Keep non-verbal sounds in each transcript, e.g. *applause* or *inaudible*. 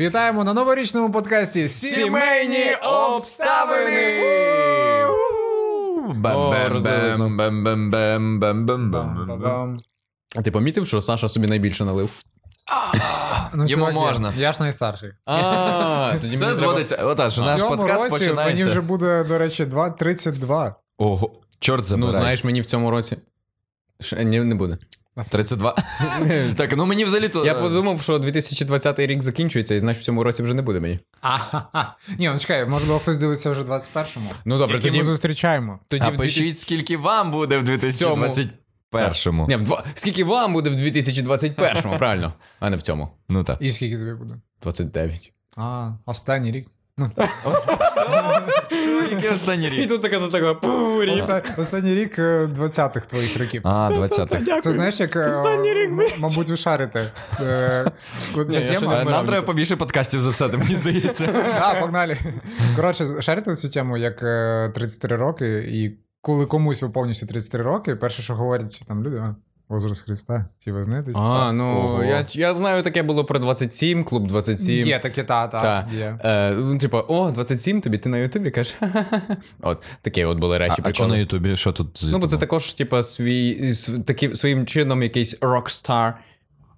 Вітаємо на новорічному подкасті Сімейні обставини. А ти помітив, що Саша собі найбільше налив? Ну, Йому чувак, я- можна. Я ж найстарший. А, тоді Все мені зводиться. Отак, що В наш цьому подкаст році мені починається. вже буде, до речі, 2, 32. Ого, чорт треба- забирай. Ну, знаєш, мені в цьому році. Ще не, не буде. 32. *laughs* так, ну мені взагалі то. Я подумав, що 2020 рік закінчується, і значить в цьому році вже не буде мені. Ага. Ні, ну чекай, можливо, хтось дивиться вже в 21-му. Ну добре, Який тоді, ми зустрічаємо. тоді А пишіть, 2000... скільки вам буде в 2021-му. Ні, в два... Скільки вам буде в 2021-му, правильно, а не в цьому. Ну так. І скільки тобі буде? 29. А, останній рік. Ну, так. Що, який останній І рік? тут така застава пурі. Останній рік е, 20-х твоїх років. А, 20-х. Це знаєш, як, е, м- мабуть, ви шарите. Е, *laughs* Нам треба побільше подкастів записати, мені здається. *laughs* А, погнали. Коротше, шарите цю тему, як е, 33 роки, і коли комусь виповнюється 33 роки, перше, що говорять там люди, возраст Христа, ті ви знаєте? А, ну Ого. я, я знаю, таке було про 27, клуб 27. Є таке, та, та, Та. є. Е, ну, типу, о, 27 тобі, ти на Ютубі кажеш. *laughs* От такі от були речі. А, а що на Ютубі? Що тут? Ну, бо це також, типу, свій, св- такі, своїм чином якийсь рокстар.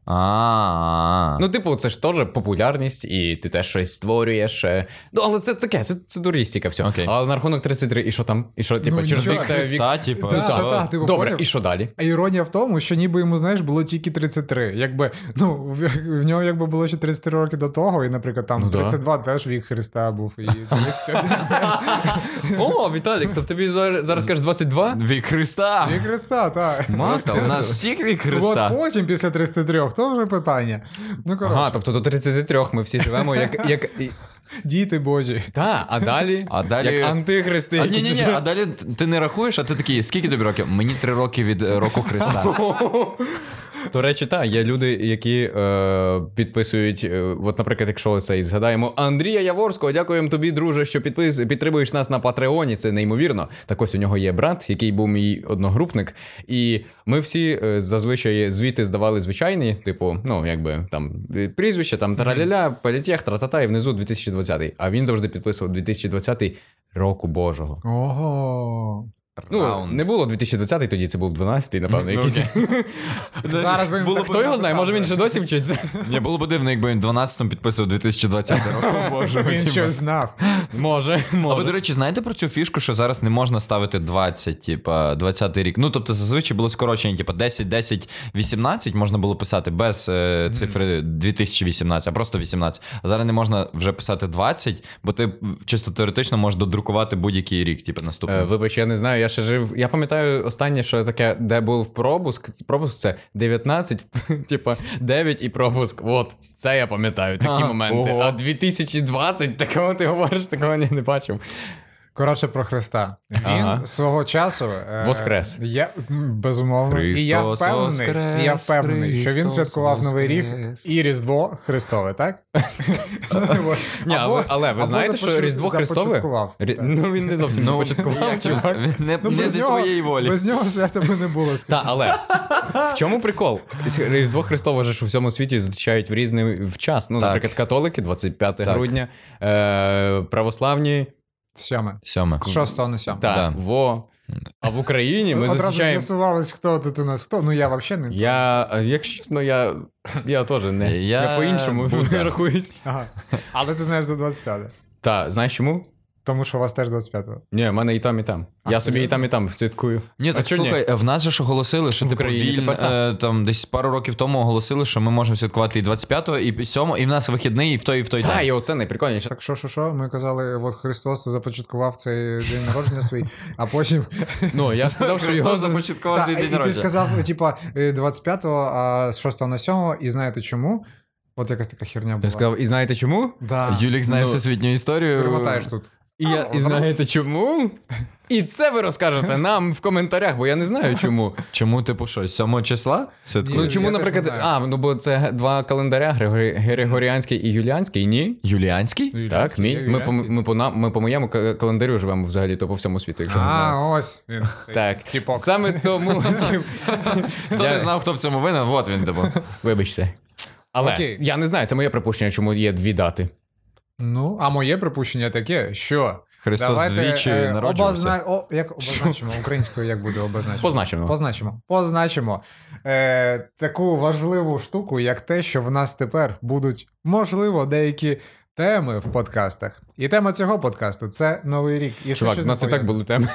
А, Ну, типу, це ж теж популярність, і ти теж щось створюєш. е. Ну, але це таке, це, це дурістика, все. Окей. Але на рахунок 33, і що там? І що, типу, Ну, через нічого. вік та вік. Христа, типу. Да, все. та, та, ти Добре, поняв? і що далі? А іронія в тому, що ніби йому, знаєш, було тільки 33. Якби, ну, в, в нього якби було ще 33 роки до того, і, наприклад, там Ну, да. 32 теж вік Христа був. І *laughs* 31. О, Віталік, тобто тобі зараз зараз кажеш 22? Вік Христа. Вік Христа, так. Маска, у нас всіх вік От Христа. потім після 33, то вже питання. Ну, коротше, Ага, тобто до 33 ми всі живемо як. як... і- діти божі. Та, а далі? А далі- Як антихристи. А ні, ні, ні, а далі ти не рахуєш, а ти такий, скільки тобі років? Мені три роки від е, року Христа. До речі, так, є люди, які е, підписують. Е, от, наприклад, якщо цей згадаємо Андрія Яворського, дякуємо тобі, друже, що підпис, підтримуєш нас на Патреоні. Це неймовірно. Так ось у нього є брат, який був мій одногрупник. І ми всі е, зазвичай звіти здавали звичайні, типу, ну, якби там е, прізвище, там тараляля, політех, тра-та-та, і внизу 2020. А він завжди підписував 2020 року Божого. Ого. Ну, не було 2020-й, тоді, це був 12-й, напевно, Ну, якийсь. *laughs* Зараз Хто його знає, може він ще досі вчиться. Ні, було б дивно, якби він 12-му підписував 2020 року. *laughs* Боже, Він щось знав. Може, А ви, до речі, знаєте про цю фішку, що зараз не можна ставити 20, типа 20 рік. Ну, тобто, зазвичай було скорочення, типа 10, 10, 18 можна було писати без е, цифри 2018, а просто 18. А зараз не можна вже писати 20, бо ти чисто теоретично можеш додрукувати будь-який рік, типу, наступний. Е, Вибач, я не знаю, я ще жив. Я пам'ятаю останнє, що таке, де був пропуск. Пропуск це 19, *laughs* типа 9 і пропуск. От, це я пам'ятаю, такі а, моменти. ого. А 2020, *laughs* такого ти говориш, такого я не бачив. Коротше, про Христа. Він Ага. свого часу е, Воскрес. Я, безумовно. і я впевнений, воскрес, і я впевнений, що він Христос святкував Новий рік і Різдво Христове, так? *laughs* Ні, а ви- але ви або знаєте, що Різдво Христове? Ну він не зовсім Ну, започаткував. Не, Ну, зі своєї волі. Без нього свята би не було. Та, але *laughs* в чому прикол? Різдво Христове ж у всьому світі зустрічають в різний в час. Ну, наприклад, католики 25 Так. грудня, е, православні Сьоме. Сьоме. З шостого на сьоме. Так, Да. во. А в Україні ми Одразу зустрічаємо. з'ясувалось, хто тут у нас хто. Ну я взагалі не. Я, е, якщо чесно, я, я теж не. Я Я, по-іншому Будда. *laughs* рахуюсь. Ага. Але ти знаєш за 25 Та, знаєш чому? Тому що у вас теж 25-го. Ні, в мене і там, і там. А, я собі і там, і там святкую. Ні, А так чо ні? в нас же ж оголосили, що В типу, Україні вільн, тепер е, там десь пару років тому оголосили, що ми можемо святкувати і 25-го, і 7-го, і в нас вихідний, і в той, і в той Та, день. і оце найприкольніше. Так що, що, що? Ми казали, от Христос започаткував цей день народження свій, а потім. *laughs* Ну, я сказав, що Христос за- започаткував Та, свій і день ти сказав, типа, е, 25-го, а з 6 на 7-го, і знаєте чому? От якась така херня була. Я сказав, і знаєте чому? Да. Юлік знає Ну, всесвітню історію. Перемотаєш тут. І, я, і знаєте чому? І це ви розкажете нам в коментарях, бо я не знаю чому. Чому, типу, що, 7 числа Ні. Ну чому, наприклад, а, ну бо це два календаря Григорі... Григоріанський і Юліанський, ні? Юліанський? Так, мій. Ми по, ми, по, ми по моєму календарю живемо взагалі, то по всьому світу, якщо не А, знаю. ось він. цей Так, Тіпок. саме тому. *laughs* Хто не знав, хто в цьому винен, от він, типу. Вибачте. Але Окей. я не знаю, це моє припущення, чому є дві дати. Ну, а моє припущення таке, що. Христос Давайте, двічі е, народжувався. обозна- О, як обозначимо українською, як буде обозначимо? Позначимо. Позначимо. Позначимо е, таку важливу штуку, як те, що в нас тепер будуть, можливо, деякі теми в подкастах. І тема цього подкасту це Новий рік. І Чувак, в нас і так були теми.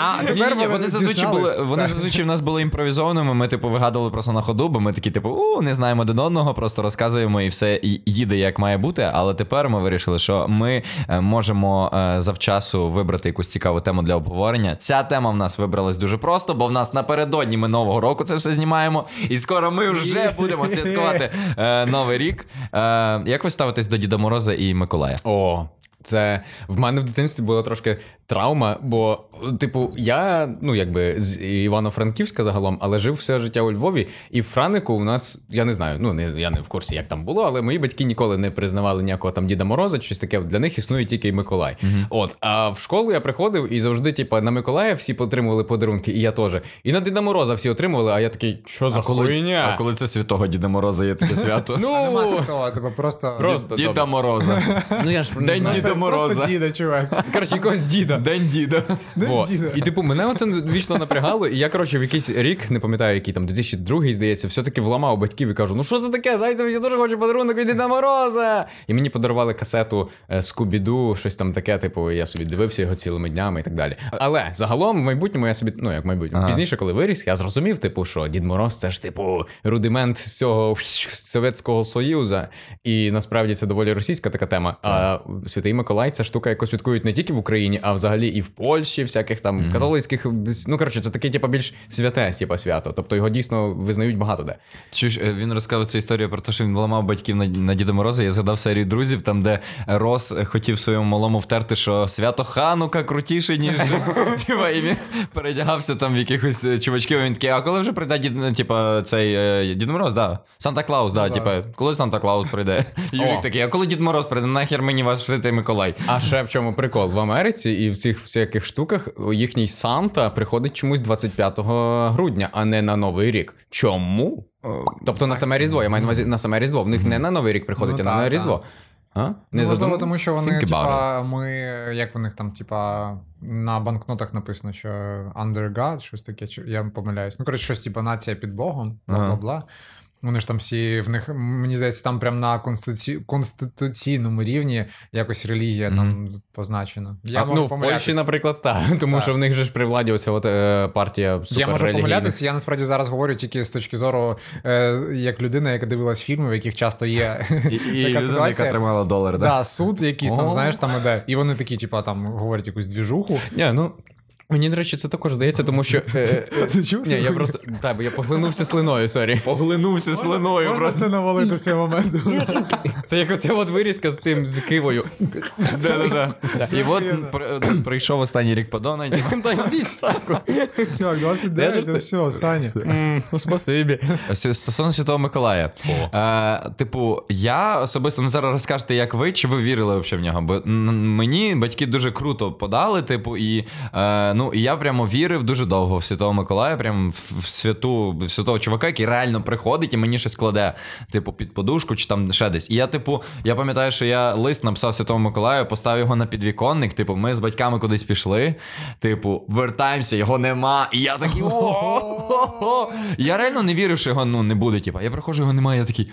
А, *laughs* Ні, тепер ні, вони зазвичай були, дізнались. вони Так. зазвичай в нас були імпровізованими. Ми, типу, вигадували просто на ходу, бо ми такі, типу, у, не знаємо один одного, просто розказуємо і все і- їде як має бути. Але тепер ми вирішили, що ми е, можемо е, завчасу вибрати якусь цікаву тему для обговорення. Ця тема в нас вибралась дуже просто, бо в нас напередодні ми нового року це все знімаємо. І скоро ми вже *laughs* будемо святкувати е, новий рік. Е, як ви ставитесь до Діда Мороза і Миколая? О, це в мене в дитинстві була трошки травма, бо, типу, я, ну якби з Івано-Франківська загалом, але жив все життя у Львові, і в Франику у нас, я не знаю, ну не я не в курсі, як там було, але мої батьки ніколи не признавали ніякого там Діда Мороза, щось таке. Для них існує тільки Миколай. От, а в школу я приходив і завжди, типу, на Миколая всі отримували подарунки, і я теж. І на Діда Мороза всі отримували, а я такий, що за хуйня? а коли це святого Діда Мороза є таке свято? *laughs* Нема Ну, святого, типу, просто... Просто Діда. Мороза. ну я ж не День. Діда Просто діда, чувак. Коротше, якогось діда. День діда. Во. діда. І типу, мене оце вічно напрягало, і я, коротше, в якийсь рік, не пам'ятаю, який там 2002, здається, все-таки вламав батьків і кажу: ну що це таке? Дайте мені я дуже хочу подарунок від Діда Мороза. І мені подарували касету е, Скубіду, щось там таке, типу, я собі дивився його цілими днями і так далі. Але загалом, в майбутньому я собі, ну як в майбутньому, Ага. пізніше, коли виріс, я зрозумів, типу, що Дід Мороз це ж типу рудимент з цього Совєтського Союзу. І насправді це доволі російська така тема. А Святий Миколай це штука, яку святкують не тільки в Україні, а взагалі і в Польщі, всяких там католицьких. Ну коротше, це таке, типу, більш святе, типу, свято. Тобто його дійсно визнають багато де. Чуєш, е, він розказав цю історію про те, що він ламав батьків на, на Діда Мороза. Я згадав серію Друзів, там, де Рос хотів своєму малому втерти, що свято Ханука крутіше, ніж *laughs* і він передягався там в якихось е, чувачків. Він такий, а коли вже прийде дід, ну, типа, цей е, Дід Мороз, да. Санта Клаус, да, да. типа, коли Санта Клаус прийде? *laughs* Юрік такий, а коли Дід Мороз прийде, нахер мені вас святий Миколай. А ще в чому прикол? В Америці і в цих всяких штуках їхній Санта приходить чомусь 25 грудня, а не на Новий рік. Чому? Тобто на саме Різдво, я маю на увазі на саме Різдво. В них не на Новий рік приходить, Ну, а на Різдво. А? Не Ну, можливо, тому що вони, типа, ми, як в них там, типа, на банкнотах написано, що under God, щось таке, я помиляюсь. Ну, коротше, щось, типа, нація під Богом, бла Ага. Вони ж там всі в них, мені здається, там прям на конституці... конституційному рівні якось релігія там позначена. Я а, можу ну, в. Польщі, наприклад, так. *laughs* Тому Так. що в них же ж при владі оця от, е, партія Я можу помилятися, я насправді зараз говорю тільки з точки зору, е, як людина, яка дивилась фільми, в яких часто є *laughs* І, *laughs* і така людина, яка тримала долар, да? Да, суд якийсь там, знаєш, там іде. І вони такі, типа, там говорять якусь двіжуху. Ні, ну. Мені, до речі, це також здається, тому що. Е, е, *laughs* Ти чув ні, я просто. Так, бо я похлинувся слиною, sorry. Похлинувся слиною Можна це навалити моменту? Це як оця от вирізка з цим з Кивою. Да-да-да. І от *clears throat* прийшов останній рік по Донані. Та йдіть сраку. Чувак, 29, жартую. все, останнє. Ну, спасибі. Стосовно Святого Миколая. Е, типу, я особисто ну зараз розкажете, як ви, чи ви вірили взагалі в нього? Бо мені батьки дуже круто подали, типу, і е, ну і я прямо вірив дуже довго в Святого Миколая, прям в, святу в святого чувака, який реально приходить і мені щось кладе, типу, під подушку чи там ще десь. І я, типу, я пам'ятаю, що я лист написав Святому Миколаю, поставив його на підвіконник. Типу, ми з батьками кудись пішли. Типу, вертаємося, його нема. І я такий. *laughs* «О-о-о!» Я реально не вірив, що його ну, не буде. Типу, я приходжу, його немає. Я такий.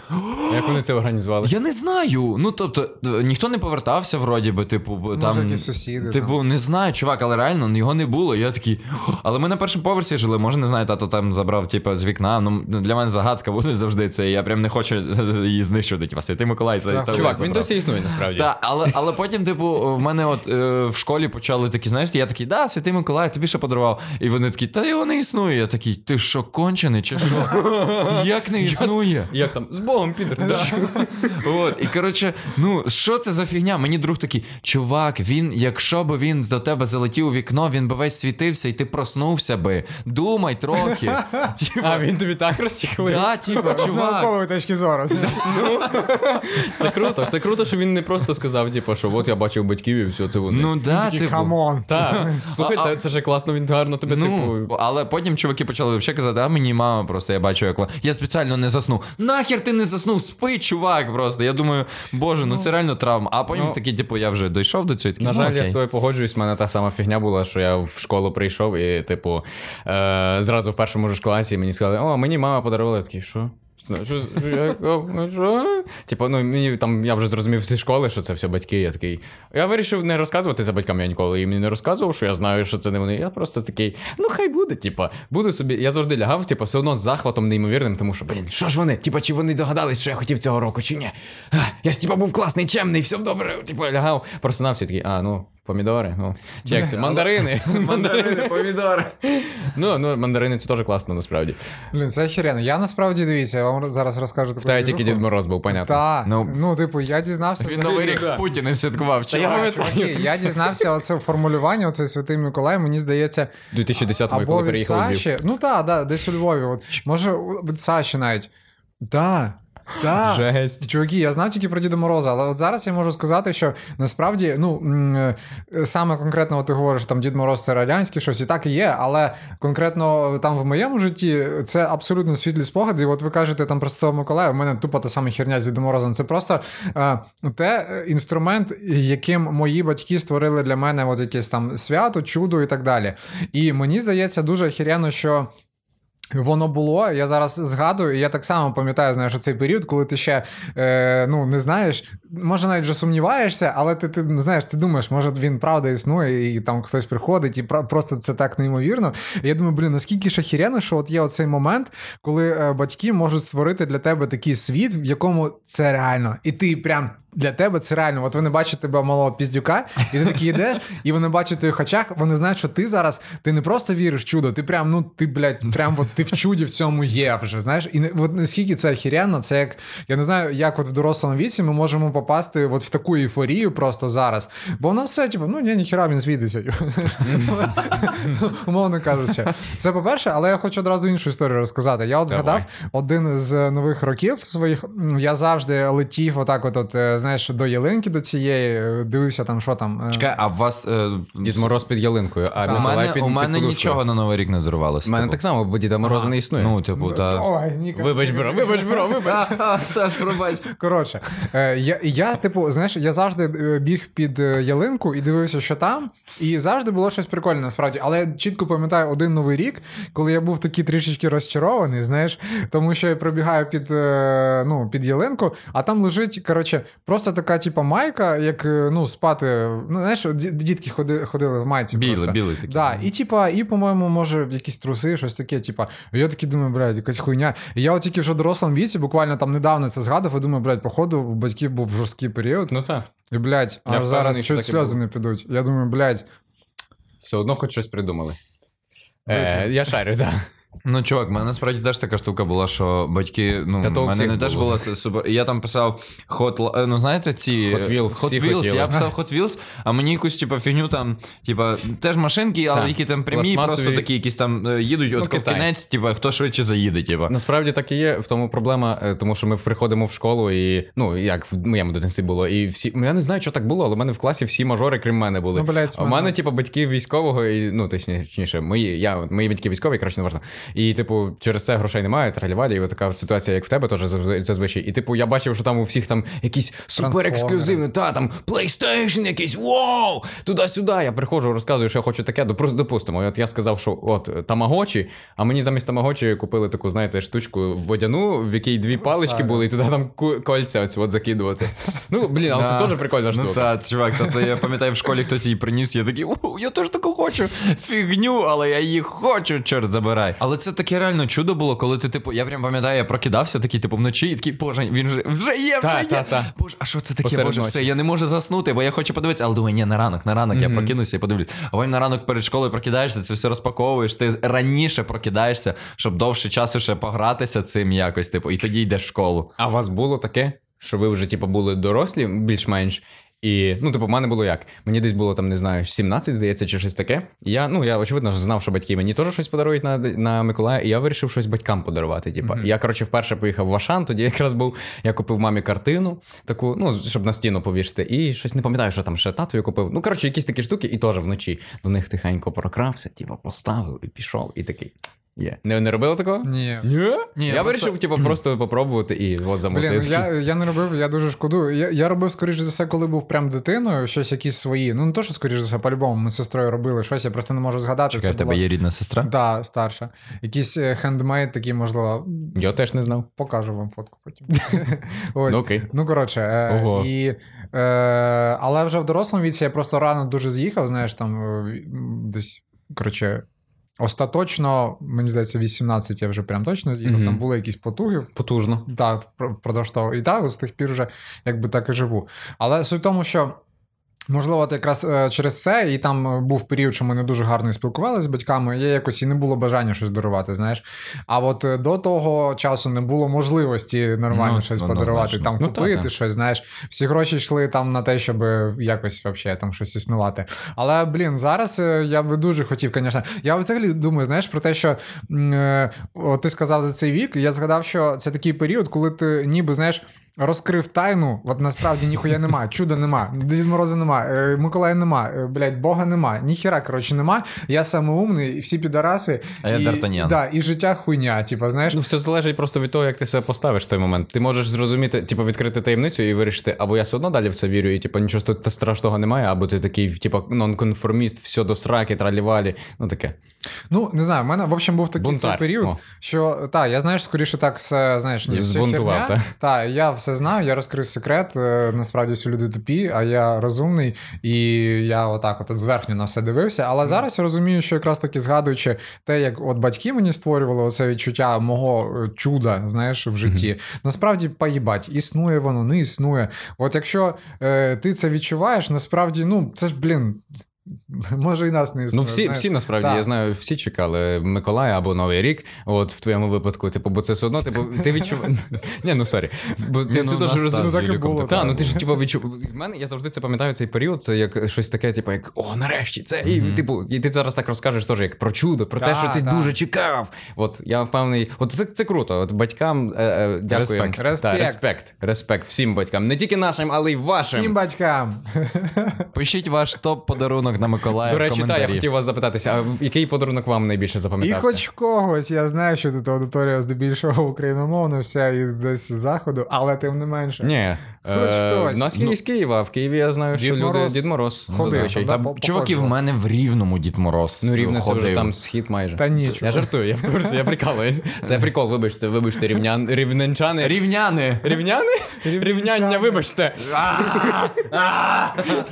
Як вони це організували? Я не знаю. Ну тобто, е, ніхто не повертався, вроді би, типу, бо Може, там. сусіди. Типу, не знаю, чувак, але реально його не було. Я такий. Але ми на першому поверсі жили. Може, не знаю, тато там забрав, типу, з вікна. Ну для мене загадка буде завжди це. Я прям не хочу *laughs* її знищувати. Типу, Святий Миколай, це Так, Чувак, він досі існує насправді. Так, але, але потім, типу, в мене от е, в школі почали такі, знаєш, я такий, да, Святий Миколай, тобі ще подарував. І вони такі, та його не існує. Я такий, ти що, кончений, чи що? *laughs* Як не існує? Як там? З Богом, підер. От, і коротше, ну що це за фігня? Мені друг такий, чувак, він, якщо б він до тебе залетів у вікно, він би весь світився, і ти проснувся би. Думай трохи. *laughs* А він тобі так розчехлив? да, типа, чувак. точки зору. *laughs* Це круто. Це круто, що він не просто сказав, типу, що от я бачив батьків і все це вони. Ну да, типу. come on. Так, слухай, А- це, це ж класно, він гарно тебе, Ну, типу. але потім чуваки почали взагалі сказати, да, мені мама просто я бачу, як вона. Я спеціально не заснув. Нахер ти не заснув? Спи, чувак. Просто. Я думаю, боже, ну це реально травма. А потім ну, такий, типу, я вже дійшов до цього. такий, На ну, жаль, я з тобою погоджуюсь. У мене та сама фігня була, що я в школу прийшов і, типу, е, зразу в першому ж класі мені сказали, о, мені мама подарувала Я такий, що? Що, я- Типу, ну мені там я вже зрозумів зі школи, що це все батьки. Я такий. Я вирішив не розказувати за батьками я ніколи їм не розказував, що я знаю, що це не вони. Я просто такий, ну хай буде, типу, буду собі. Я завжди лягав, типу, все одно з захватом неймовірним, тому що, блін, що ж вони? Типу, чи вони догадались, що я хотів цього року, чи ні? Я ж типу був класний, чемний, все добре. Типу, лягав, просинався такий, а, ну. Помідори, ну, чи як це? *laughs* Мандарини. Мандарини, помідори. Ну, ну, мандарини це теж класно, насправді. Блін, це охеренно. Я насправді дивіться, я вам зараз розкажу таку тебе тільки. Дід Мороз був, понятно. Так, Ну, ну, типу, я дізнався. Він новий рік з Путіним святкував. Та я я дізнався оце формулювання, оцей святий Миколай, мені здається, 2010-му, коли переїхав. Саші. Ну так, да, десь у Львові. От. Може, від Саші навіть. Так. Так. Жесть. Чуваки, я знав тільки про Діда Мороза, але от зараз я можу сказати, що насправді, ну е, саме конкретно, ти говориш, там Дід Мороз це радянське щось, і так і є, але конкретно там в моєму житті це абсолютно світлі спогади. І от ви кажете там про Святого Миколая, в мене тупо та сама херня з Дідом Морозом. Це просто е, те е, інструмент, яким мої батьки створили для мене от якесь там свято, чудо і так далі. І мені здається, дуже охеренно, що. Воно було, я зараз згадую, і я так само пам'ятаю, знаєш, цей період, коли ти ще е, ну, не знаєш, може навіть вже сумніваєшся, але ти, ти знаєш, ти думаєш, може він правда існує, і там хтось приходить, і просто це так неймовірно. І я думаю, блін, наскільки шахіряно, що от є оцей момент, коли е, батьки можуть створити для тебе такий світ, в якому це реально, і ти прям. Для тебе це реально. От вони бачать тебе малого піздюка, і ти такий йдеш, і вони бачать в твоїх очах, вони знають, що ти зараз ти не просто віриш в чудо, ти прям, ну ти, блядь, прям от ти в чуді в цьому є вже. Знаєш, і от наскільки це охеренно, це як я не знаю, як от в дорослому віці ми можемо попасти от в таку ейфорію просто зараз. Бо в нас все, типу, ну ні, ніхіра він світиться. Умовно кажучи. Це по-перше, але я хочу одразу іншу історію розказати. Я от згадав один з нових років своїх. Я завжди летів, отак, от, от е, знаєш, до ялинки до цієї, е, дивився там, що там. е, Чекай, а в вас. е, Дід Мороз під ялинкою, а У мене, під, у мене подушкою. нічого на Новий рік не дарувалося. У мене типу. так само, бо Діда Мороза не існує. Ну, типу, та. Ой. Вибач, bro, вибач, *laughs* bro, вибач. Саш, пробач. Коротше, е, я, я, типу, знаєш, я завжди е, біг під ялинку і дивився, що там, і завжди було щось прикольне, насправді. Але я чітко пам'ятаю один новий рік, коли я був такий трішечки розчарований, знаєш, тому що я пробігаю під, е, ну, під ялинку, а там лежить, коротше, просто така, типу, майка, як е, ну, спати. Ну, знаєш, дітки ходи, ходили в майці. Білий, просто. білий такий. Да, і типа, і, по-моєму, може, якісь труси, щось таке, типа. Я такий думаю, блядь, якась хуйня. І я от тільки вже в дорослому віці, буквально там недавно це згадав, і думаю, блядь, походу, в батьків був жорсткий період. Ну так. І, блядь, аж зараз впевнений, що сльози не підуть. Я думаю, блядь, Все одно хоч щось придумали. Е, я шарю, так. Ну, чувак, в мене насправді теж така штука була, що батьки. Ну, Та то у в мене всіх не теж було. була супер. Я там писав Hot, е, ну знаєте, ці Hot Wheels, Hot всі Wheels, хотіли. я писав *laughs* Hot Wheels, а мені якусь типу, фігню там, типа, теж машинки, але Так. які там прямі, Пластмасові. просто такі якісь там е, їдуть, от в Китай. кінець, типа, хто швидше заїде, типа. Насправді так і є. В тому проблема, е, тому що ми приходимо в школу, і ну як в моєму дитинстві було, і всі ну, я не знаю, що так було, але в мене в класі всі мажори, крім мене, були. Ну, блядь, а у мене- мене, типу, батьки військового, і ну точніше, мої, я мої батьки військові, коротше, не важно. І, типу, через це грошей немає, тралівалі, і така ситуація, як в тебе, теж зазвичай. І типу, я бачив, що там у всіх там якісь супер ексклюзивні, та там PlayStation якийсь, вау! Туди-сюди. Я приходжу, розказую, що я хочу таке. Допу- Допустимо, от я сказав, що от тамагочі, а мені замість тамагочі купили таку, знаєте, штучку водяну, в якій дві палички були, і туди там кольця оці от закидувати. *laughs* Ну, блін, але це теж прикольна штука. Ну так, чувак, тобто я пам'ятаю, в школі хтось її приніс, я такий, я теж таку хочу фігню, але я її хочу, чорт забирай. Але це таке реально чудо було, коли ти, типу, я прям пам'ятаю, я прокидався такий, типу, вночі, і такий, боже, він вже, вже є, вже Та, є. та, та. Боже, а що це таке? Посеред Боже, ночі. все, я не можу заснути, бо я хочу подивитися, але думаю, ні, на ранок, на ранок, я прокинуся і подивлюсь. А потім на ранок перед школою прокидаєшся, це все розпаковуєш, ти раніше прокидаєшся, щоб довше часу ще погратися цим якось, типу, і тоді йдеш в школу. А у вас було таке, що ви вже, типу, були дорослі, більш-менш. І, ну, типу, в мене було як? Мені десь було там, не знаю, 17, здається, чи щось таке. Я, ну, я очевидно знав, що батьки мені теж щось подарують на, на Миколая, і я вирішив щось батькам подарувати. Типу. Мгм. Я, коротше, вперше поїхав в Ашан, тоді якраз був, я купив мамі картину, таку, ну, щоб на стіну повішати, і щось не пам'ятаю, що там ще татою купив. Ну, коротше, якісь такі штуки, і теж вночі до них тихенько прокрався, типу, поставив і пішов, і такий. Є. Не, не робили такого? Ні. Ні? Ні, я вирішив, просто- типу, просто попробувати і от замутити. Блін, я, я не робив, я дуже шкодую. Я, я робив, скоріш за все, коли був прям дитиною, щось якісь свої. Ну, не то, що, скоріш за все, по-любому, ми з сестрою робили щось, я просто не можу згадати. Чекай, в це тебе було... є рідна сестра? Да, старша. Якісь е, хендмейд, такі, можливо, Я теж не знав. покажу вам фотку потім. *laughs* Ось. Ну, окей. Ну, коротше, е, Ого. і, е, але вже в дорослому віці я просто рано дуже з'їхав, знаєш, там е, десь, коротше, остаточно, мені здається, 18 я вже прям точно з'їхав, Мгм. там були якісь потуги. Потужно. Так, впродовж того. І так, з тих пір вже якби так і живу. Але суть в тому, що. Можливо, от якраз е, через це, і там е, був період, що ми не дуже гарно спілкувалися з батьками, я якось і не було бажання щось дарувати, знаєш. А от е, до того часу не було можливості нормально Ну, щось ну, подарувати, там Ну, купити та. щось, знаєш. Всі гроші йшли там на те, щоб якось вообще там щось існувати. Але, блін, зараз я би дуже хотів, звісно. Я взагалі думаю, знаєш, про те, що от ти сказав за цей вік, я згадав, що це такий період, коли ти ніби, знаєш. Розкрив тайну, от насправді ніхуя нема, чуда нема, Дід Мороза нема, е, Миколая нема, е, блядь, Бога нема, ніхіра, коротше, нема. Я саме умний, і всі підараси. А я і, Д'Артаньян. Да, і життя хуйня, типа, знаєш. Ну, все залежить просто від того, як ти себе поставиш в той момент. Ти можеш зрозуміти, типу, відкрити таємницю і вирішити, або я все одно далі в це вірю, і типу, нічого тут страшного немає, або ти такий, типу, нонконформіст, все до сраки, тралівалі. Ну таке. Ну, не знаю, в мене, в общем, був такий цей період, О. що та, я знаєш, скоріше так все, знаєш, ні, все Збунтував, херня. та? Та, я все знаю, я розкрив секрет. е, Насправді всі люди тупі, а я розумний, і я отак от зверхньо на все дивився. Але зараз я розумію, що якраз таки згадуючи те, як от батьки мені створювали оце відчуття того е, чуда, знаєш, в житті. Насправді, поїбать, існує воно, не існує. От якщо е, ти це відчуваєш, насправді, ну, це ж, блін. *laughs* Може, і нас не Ну, всі, знаєш. всі насправді, Так. я знаю, всі чекали Миколая або Новий рік. От в твоєму випадку, типу, бо це все одно, типу, ти відчуваєш. *laughs* Ні, ну sorry. Бо ти все ну, нас розумієш. так. ну ти ж типу відчув. В мене я завжди це пам'ятаю цей період. Це як щось таке, типу, як о, нарешті, це і типу, і ти зараз так розкажеш теж як про чудо, про те, що ти дуже чекав. От я впевнений, от це, це круто. От батькам е, е, дякую. Респект. Респект. всім батькам, не тільки нашим, але й вашим. Всім батькам. *laughs* Пишіть ваш топ-подарунок на Миколая. До речі, так, я хотів вас запитатися, а який подарунок вам найбільше І хоч когось, я знаю, що тут аудиторія здебільшого україномовна, вся із десь з заходу, але тим не менше. Ні. Хоч е, хтось. У нас є Ну, із Києва, а в Києві я знаю, що Дід люди. Мороз Дід Мороз. ходив, зазвичай. там, Та, да, чуваки, в мене в рівному Дід Мороз. Ну, рівне це вже там схід майже. Та ні, Я жартую, я в курсі, я прикалуюсь. Це прикол, вибачте, вибачте, рівнян, рівненчани. Рівняни! Рівняни? Рівняння, вибачте.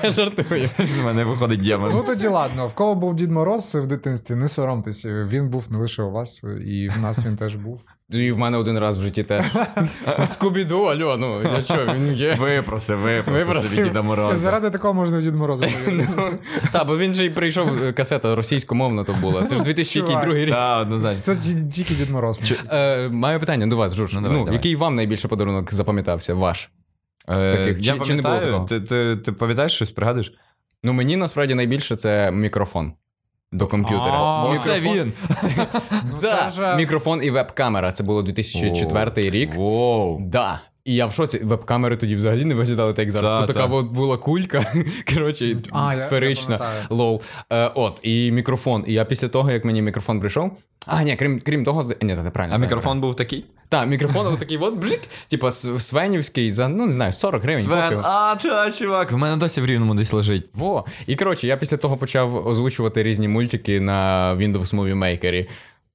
Я жартую. З мене виходить демон. Ну тоді ладно, в кого був Дід Мороз в дитинстві, не соромтесь, він був не лише у вас, і в нас він теж був. *laughs* І в мене один раз в житті теж. *laughs* Скубіду, алло, ну я що, він є. Випроси, випроси собі Діда Мороза. Заради такого можна Дід Мороза *laughs* повірити. Та, бо він же й прийшов, е, касета російськомовна то була. Це ж 2002 рік. Так, однозначно. Це тільки Дід Мороз. Е, маю питання до вас, Жуж. Ну, Ну, який вам найбільше подарунок запам'ятався? Ваш? З Е, таких. Я пам'ятаю, такого? ти, ти, ти пам'ятаєш щось, пригадуєш? Ну, мені насправді найбільше це мікрофон до комп'ютера. Бо він. *laughs* Ну, це ж- Мікрофон і веб-камера. Це було 2004 рік. Воу. Да. І я в шоці, веб-камери тоді взагалі не виглядали так, як зараз. Та, Тут така та. от була кулька, *laughs* коротше, А, сферична, я лол. Е, от, і мікрофон. І я після того, як мені мікрофон прийшов. А, ні, крім, крім того, ні, це неправильно. А мікрофон був такий? Так, мікрофон отакий от бжик, типа свенівський за, ну не знаю, 40 гривень. Свен, пофіг. а, та, чувак, в мене досі в рівному десь лежить. Во. І коротше, я після того почав озвучувати різні мультики на Windows Movie Maker.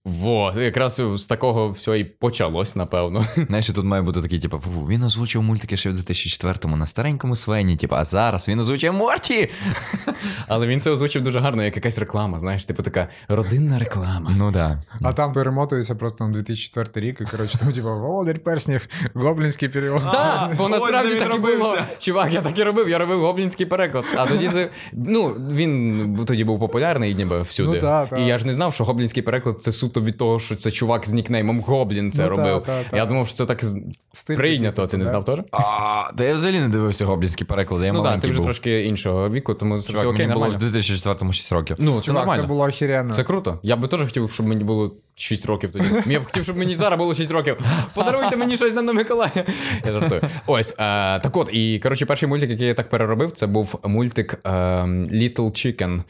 Во, якраз з такого все і почалось, напевно. *laughs* Знаєш, тут має бути такий, типу, він озвучив мультики ще в 2004-му на старенькому Свені, типу, а зараз він озвучує Морті. *laughs* Але він це озвучив дуже гарно, як якась реклама, знаєш, типу така родинна реклама. Ну да. А там перемотується просто на 2004 рік, і коротше, там, типу, Володар Перснів, гоблінський період. Так, *laughs* бо насправді так і було. Чувак, я так і робив, я робив гоблінський переклад. А тоді це. Ну, він тоді був популярний ніби всюди. Ну. І я ж не знав, що гоблінський переклад це суто від того, що це чувак з нікнеймом Гоблін це Ну, робив. та, та. Я думав, що це так з- Стиль прийнято, ти не знав теж? А, та я взагалі не дивився гоблінські переклади, я Ну так, ти вже був. трошки іншого віку, тому це Чувак, все окей, мені було в нормально. 2004-му 6 років. Ну, Чувак, це, це було охеренно. Це круто. Я би теж хотів, щоб мені було 6 років тоді. Я б хотів, щоб мені зараз було 6 років. Подаруйте мені щось на Миколая. Я жартую. Ось, е, так от, і коротше, перший мультик, який я так переробив, це був мультик е, Little Chicken.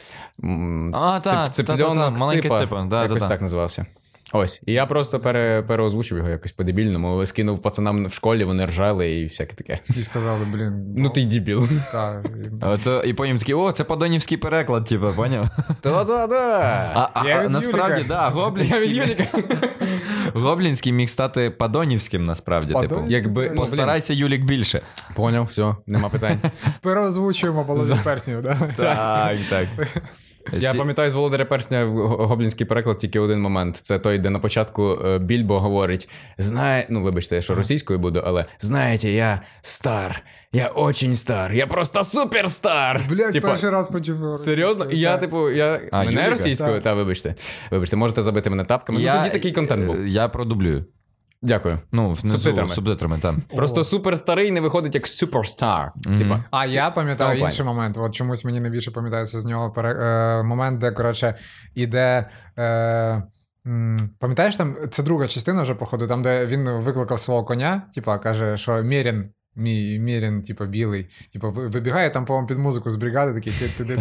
А, цип- та, ципленок та-та-та, маленький ципа. ципа, да, Якось так називався. Ось. І я просто пере, переозвучив його якось по-дебільному, скинув пацанам в школі, вони ржали і всяке таке. І сказали, блін, Ну ти дебіл. та, *laughs* і- і потім такі, о, це подонівський переклад, типу, поняв? Та-да-да. А, а, а насправді, да, гоблінський. *laughs* Гоблінський міг стати падонівським, насправді. Типу. Якби ну, Постарайся, Юлік, більше. Поняв, все, нема питань. *laughs* переозвучуємо половину перснів, да? Так, так. Я пам'ятаю з Володаря Персня в гоблінський переклад тільки один момент. Це той, де на початку е, Більбо говорить: знає, ну вибачте, я що російською буду, але знаєте, я стар, я очень стар, я просто суперстар. Блять, Типа, перший раз почув. Серйозно? І я, типу, я А, мене Юліка? російською, Так. та вибачте. Вибачте, можете забити мене тапками. Ну тоді такий контент був. е, Я продублюю. Дякую. Ну, внизу, Субтитрами. субтитрами, там. Просто суперстарий не виходить як суперстар. Типа, А я пам'ятаю Тому інший момент. От чомусь мені найбільше пам'ятається з нього пере... е, момент, де, коротше, іде. Е... Пам'ятаєш, там це друга частина вже, походу, там, де він викликав свого коня, типа каже, що Мєрін, мій Мєрін, типа, білий, типа, ви- вибігає там, по-моєму, під музику з бригади, такий, ти, ти, ти,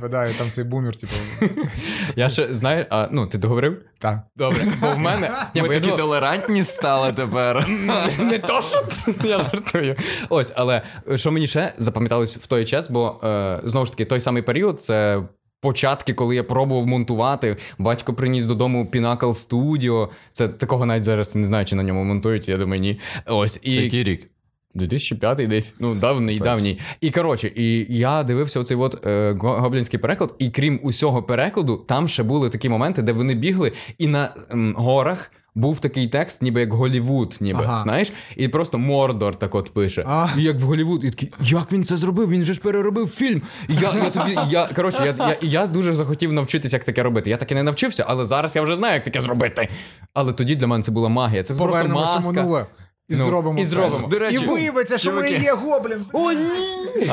ти, да, і там цей бумер, типу. *laughs* я ще знаю, а ну ти договорив? Так. Добре, бо в мене. Ми такі толерантні стали тепер. *laughs* Не то, що *laughs* я жартую. Ось, але е, що мені ще запам'яталось в той час, бо е, знову ж таки, той самий період це. Початки, коли я пробував монтувати, батько приніс додому Pinnacle Studio. Це такого навіть зараз не знаю, чи на ньому монтують, я думаю, ні. Ось і Це який рік? 2005 десь, ну давній, давній. І коротше, і я дивився оцей от е, гоблінський переклад, і крім усього перекладу, там ще були такі моменти, де вони бігли, і на ем, горах. Був такий текст, ніби як Голівуд, ніби Ага. знаєш, і просто Мордор так от пише. А. І як в Голівуд, і такий, як він це зробив? Він же ж переробив фільм. І я, я тоді, я коротше, я, я, я дуже захотів навчитися, як таке робити. Я таки не навчився, але зараз я вже знаю, як таке зробити. Але тоді для мене це була магія. Це просто Повернемося в маска. минуле. І Ну, зробимо. і зробимо. До речі, і виявиться, що ми чуваки. і є гоблін. О, ні!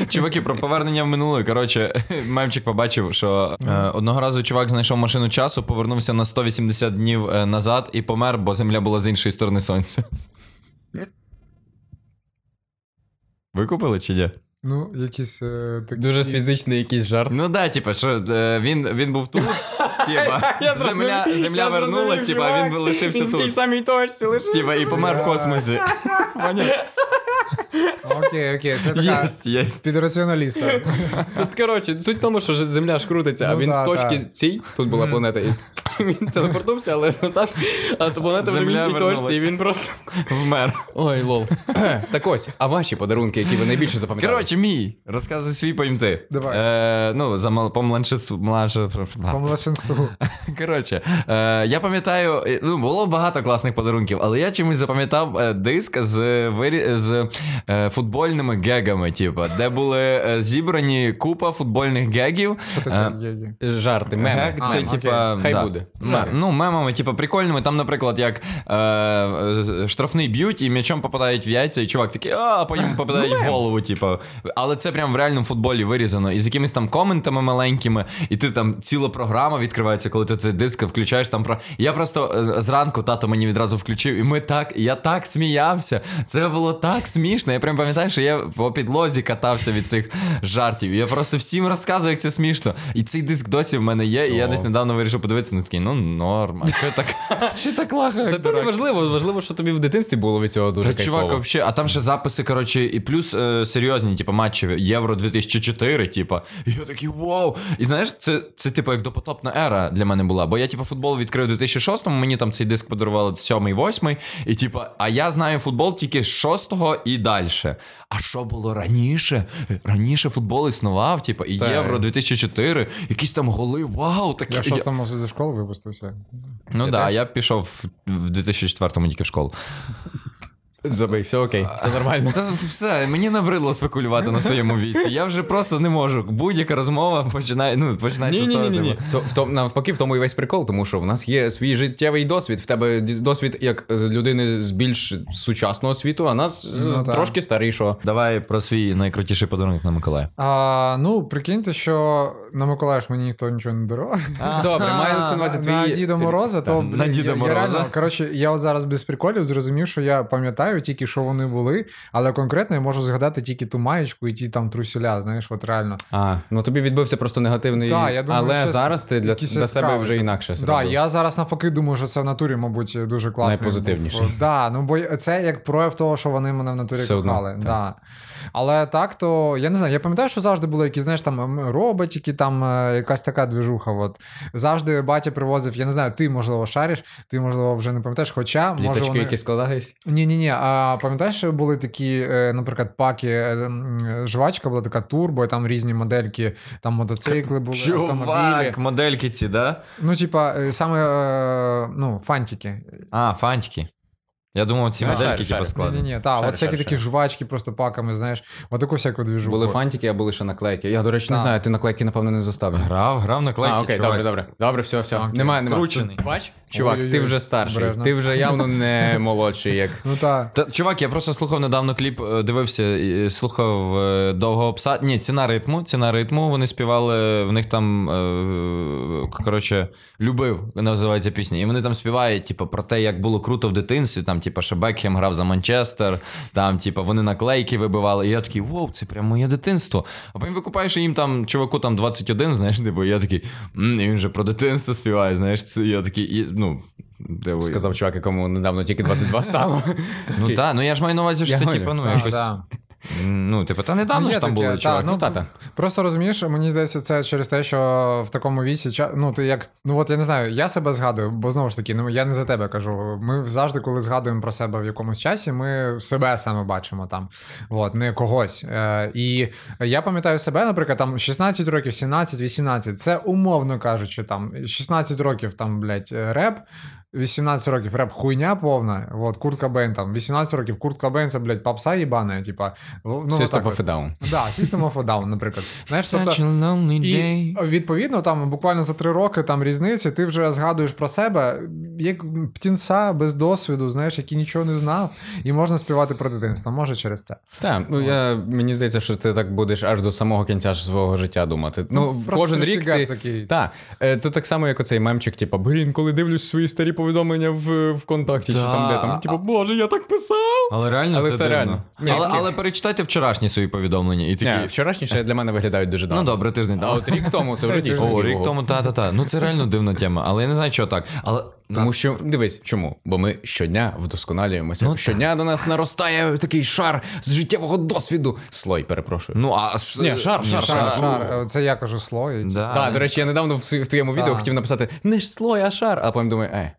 *laughs* Чуваки, про повернення в минуле. Коротше, *laughs* мемчик побачив, що е, одного разу чувак знайшов машину часу, повернувся на 180 днів е, назад і помер, бо земля була з іншої сторони сонця. Ви купили чи ні? Ну, якісь е, такі... Дуже фізичний якийсь жарт. Ну да, типа, що е, він, він був тут, типа, *laughs* земля, земля вернулась, типа, а він лишився Він в тій тут. самій точці лишився. Типа, і помер в космосі. *laughs* Окей, окей, це така Єсть, єсть. під раціоналіста. Тут, коротше, суть в тому, що земля ж крутиться, а Ну він да, з точки да. цій, тут була планета, і *laughs* він телепортувався, але назад, а то планета вже в іншій точці, і він просто. Вмер. Ой, лол. Так ось, а ваші подарунки, які ви найбільше запам'ятали? Коротше, мій. Розказуй свій поїм ти. Давай. Е, ну, за мал- по младшинству. *laughs* Коротше, е, я пам'ятаю, е, ну, було багато класних подарунків, але я чомусь запам'ятав е, диск з, вирі... з е, футбольними гегами, типу, де були е, зібрані купа футбольних гегів. Що таке? Є. Жарти, меми. Гег це, А, типа, Хай да. буде. М- ну, мемами, типу, прикольними. Там, наприклад, як е, е, штрафний б'ють і м'ячом попадають в яйця, і чувак такий, а, потім *laughs* попадають в голову, типу. Але це прям в реальному футболі вирізано. І з якимись там коментами маленькими, і ти там ціла програма відкривається, коли ти цей диск включаєш там про. Я просто е, зранку тато мені відразу включив, і ми так, я так сміявся. Це було так смішно. Я прям пам'ятаю, що я по підлозі катався від цих жартів. Я просто всім розказую, як це смішно. І цей диск досі в мене є, і я десь недавно вирішив подивитися, ну такий, ну норм. А що так? *laughs* Чи так лахає? Та то не важливо, важливо, що тобі в дитинстві було від цього дуже Та чувак, вообще, а там ще записи, коротше, і плюс е, серйозні, типу, матчі Євро 2004, типу. І я такий вау. І знаєш, це, це типу, як допотопна ера для мене була. Бо я, типу, футбол відкрив у 2006-му, мені там цей диск подарували 7-й, 8-й. І типу, а я знаю футбол тільки з 6-го і далі. А що було раніше? Раніше футбол існував, типу, і Так. Євро 2004, якісь там голи, вау, такі. Я в шостому зі школи випустився. Ну так, да, я пішов в 2004-му тільки в школу. Забий, все окей, це нормально. Та все, мені набридло спекулювати на своєму віці. Я вже просто не можу. Будь-яка розмова починає, ну, починається Ні, ні, ні, ні. В, то- в, навпаки, в тому і весь прикол, тому що в нас є свій життєвий досвід. В тебе досвід як людини з більш сучасного світу, а нас Ну, так. трошки старішого. Давай про свій найкрутіший подарунок на Миколая. А, ну, прикиньте, що на Миколаїв мені ніхто нічого не дарував. Добре, маю на це на увазі на твій... Діда Мороза, то на блін, Діда я, Мороза. Я реально, коротше, я от зараз без приколів зрозумів, що я пам'ятаю, пам'ятаю тільки, що вони були, але конкретно я можу згадати тільки ту маєчку і ті там трусіля, знаєш, от реально. А, ну тобі відбився просто негативний. Да, я думаю, але зараз ти для, для себе вже інакше. інакше Да, я зараз навпаки думаю, що це в натурі, мабуть, дуже класно. Найпозитивніше. Да, ну бо це як прояв того, що вони мене в натурі Все одно, кохали. так. Да. Але так, то я не знаю, я пам'ятаю, що завжди були якісь, знаєш, там роботики, там е, якась така движуха. От. Завжди батя привозив, я не знаю, ти, можливо, шариш, ти, можливо, вже не пам'ятаєш, хоча може Літачки, вони... які складались. Ні, ні, ні. А пам'ятаєш, що були такі, е, наприклад, паки, е, жвачка була така турбо, і там різні модельки, там мотоцикли були, автомобілі. Модельки ці, да? Ну, типа, саме ну, фантики. А, фантики. Я думав, ці модельки, шарю, типу, складні. Ні, ні, ні, так, Шарю, от всякі шарю, такі шарю. жвачки просто паками, знаєш, от таку всяку двіжуху. Були фантики, а були ще наклейки. Я, до речі, не Так. знаю, ти наклейки, напевно, не заставив. Грав, грав на клейки, а, окей, чувак. добре, добре. Добре, все, все. Окей. Немає, немає. Кручений. Бач, чувак, ти Ой-ой-ой, вже старший. обережно. Ти вже явно *laughs* не молодший, як. Ну так. Та, чувак, я просто слухав недавно кліп, е, дивився, і слухав е, довгого пса. Ні, ціна ритму. Ціна ритму. Вони співали, в них там е, коротше, любив, називається пісня. І вони там співають, типу, про те, як було круто в дитинстві. Там, типу, що Бекхем грав за Манчестер, там, типу, вони наклейки вибивали. І я такий, вау, це прям моє дитинство. А потім викупаєш, їм там, чуваку, там 21, знаєш, типу, і я такий, «М, і він же про дитинство співає, знаєш, це я такий, і, ну. диви. Сказав чувак, якому недавно тільки 22 стало. Ну так, ну я ж маю на увазі, що це типу, ну якось. Ну, типу, та недавно є ж там таке, були, та, чувак. ну, Ну, та-та. Просто розумієш, мені здається, це через те, що в такому віці ну ти як, ну от я не знаю, я себе згадую, бо знову ж таки, ну я не за тебе кажу. Ми завжди, коли згадуємо про себе в якомусь часі, ми себе саме бачимо там, от, не когось. Е, і я пам'ятаю себе, наприклад, там 16 років, 17, 18, це умовно кажучи, там 16 років там, блядь, реп. 18 років реп хуйня повна. От, Курт Кобейн там, 18 років Курт Кобейн це, блядь, попса їбана, типа. Ну, System of a Down. Да, System of a Down, наприклад. Знаєш, тобто, і відповідно, там буквально за три роки там різниці, ти вже згадуєш про себе як птінця без досвіду, знаєш, який нічого не знав, і можна співати про дитинство. Може через це. Так, ну я мені здається, що ти так будеш аж до самого кінця свого життя думати. Ну, просто кожен рік ти... такий. Так, е, це так само, як оцей мемчик, типу, блін, коли дивлюсь свої старі повідомлення в ВКонтакті, чи там де там, типу, боже, я так писав. Але реально Але це, це реально. Ні, але, але перечитайте вчорашні свої повідомлення і такі. Ні, вчорашніше для мене виглядають дуже Ну давно. добре, тиждень. А от рік тому це вже дійсно. О, рік тому, та-та-та. Ну це реально дивна тема. Але я не знаю, чого так. Але Тому нас- що дивись, чому? Бо ми щодня вдосконалюємося. Ну, щодня до нас наростає такий шар з життєвого досвіду. Слой, перепрошую. Ну, а с- Ні, шар, ні, шар, Шар, шар. шар, е, це я кажу слой. Да. Так, до речі, я недавно в, в твоєму відео хотів написати не ж слой, а шар, а потім думаю, е.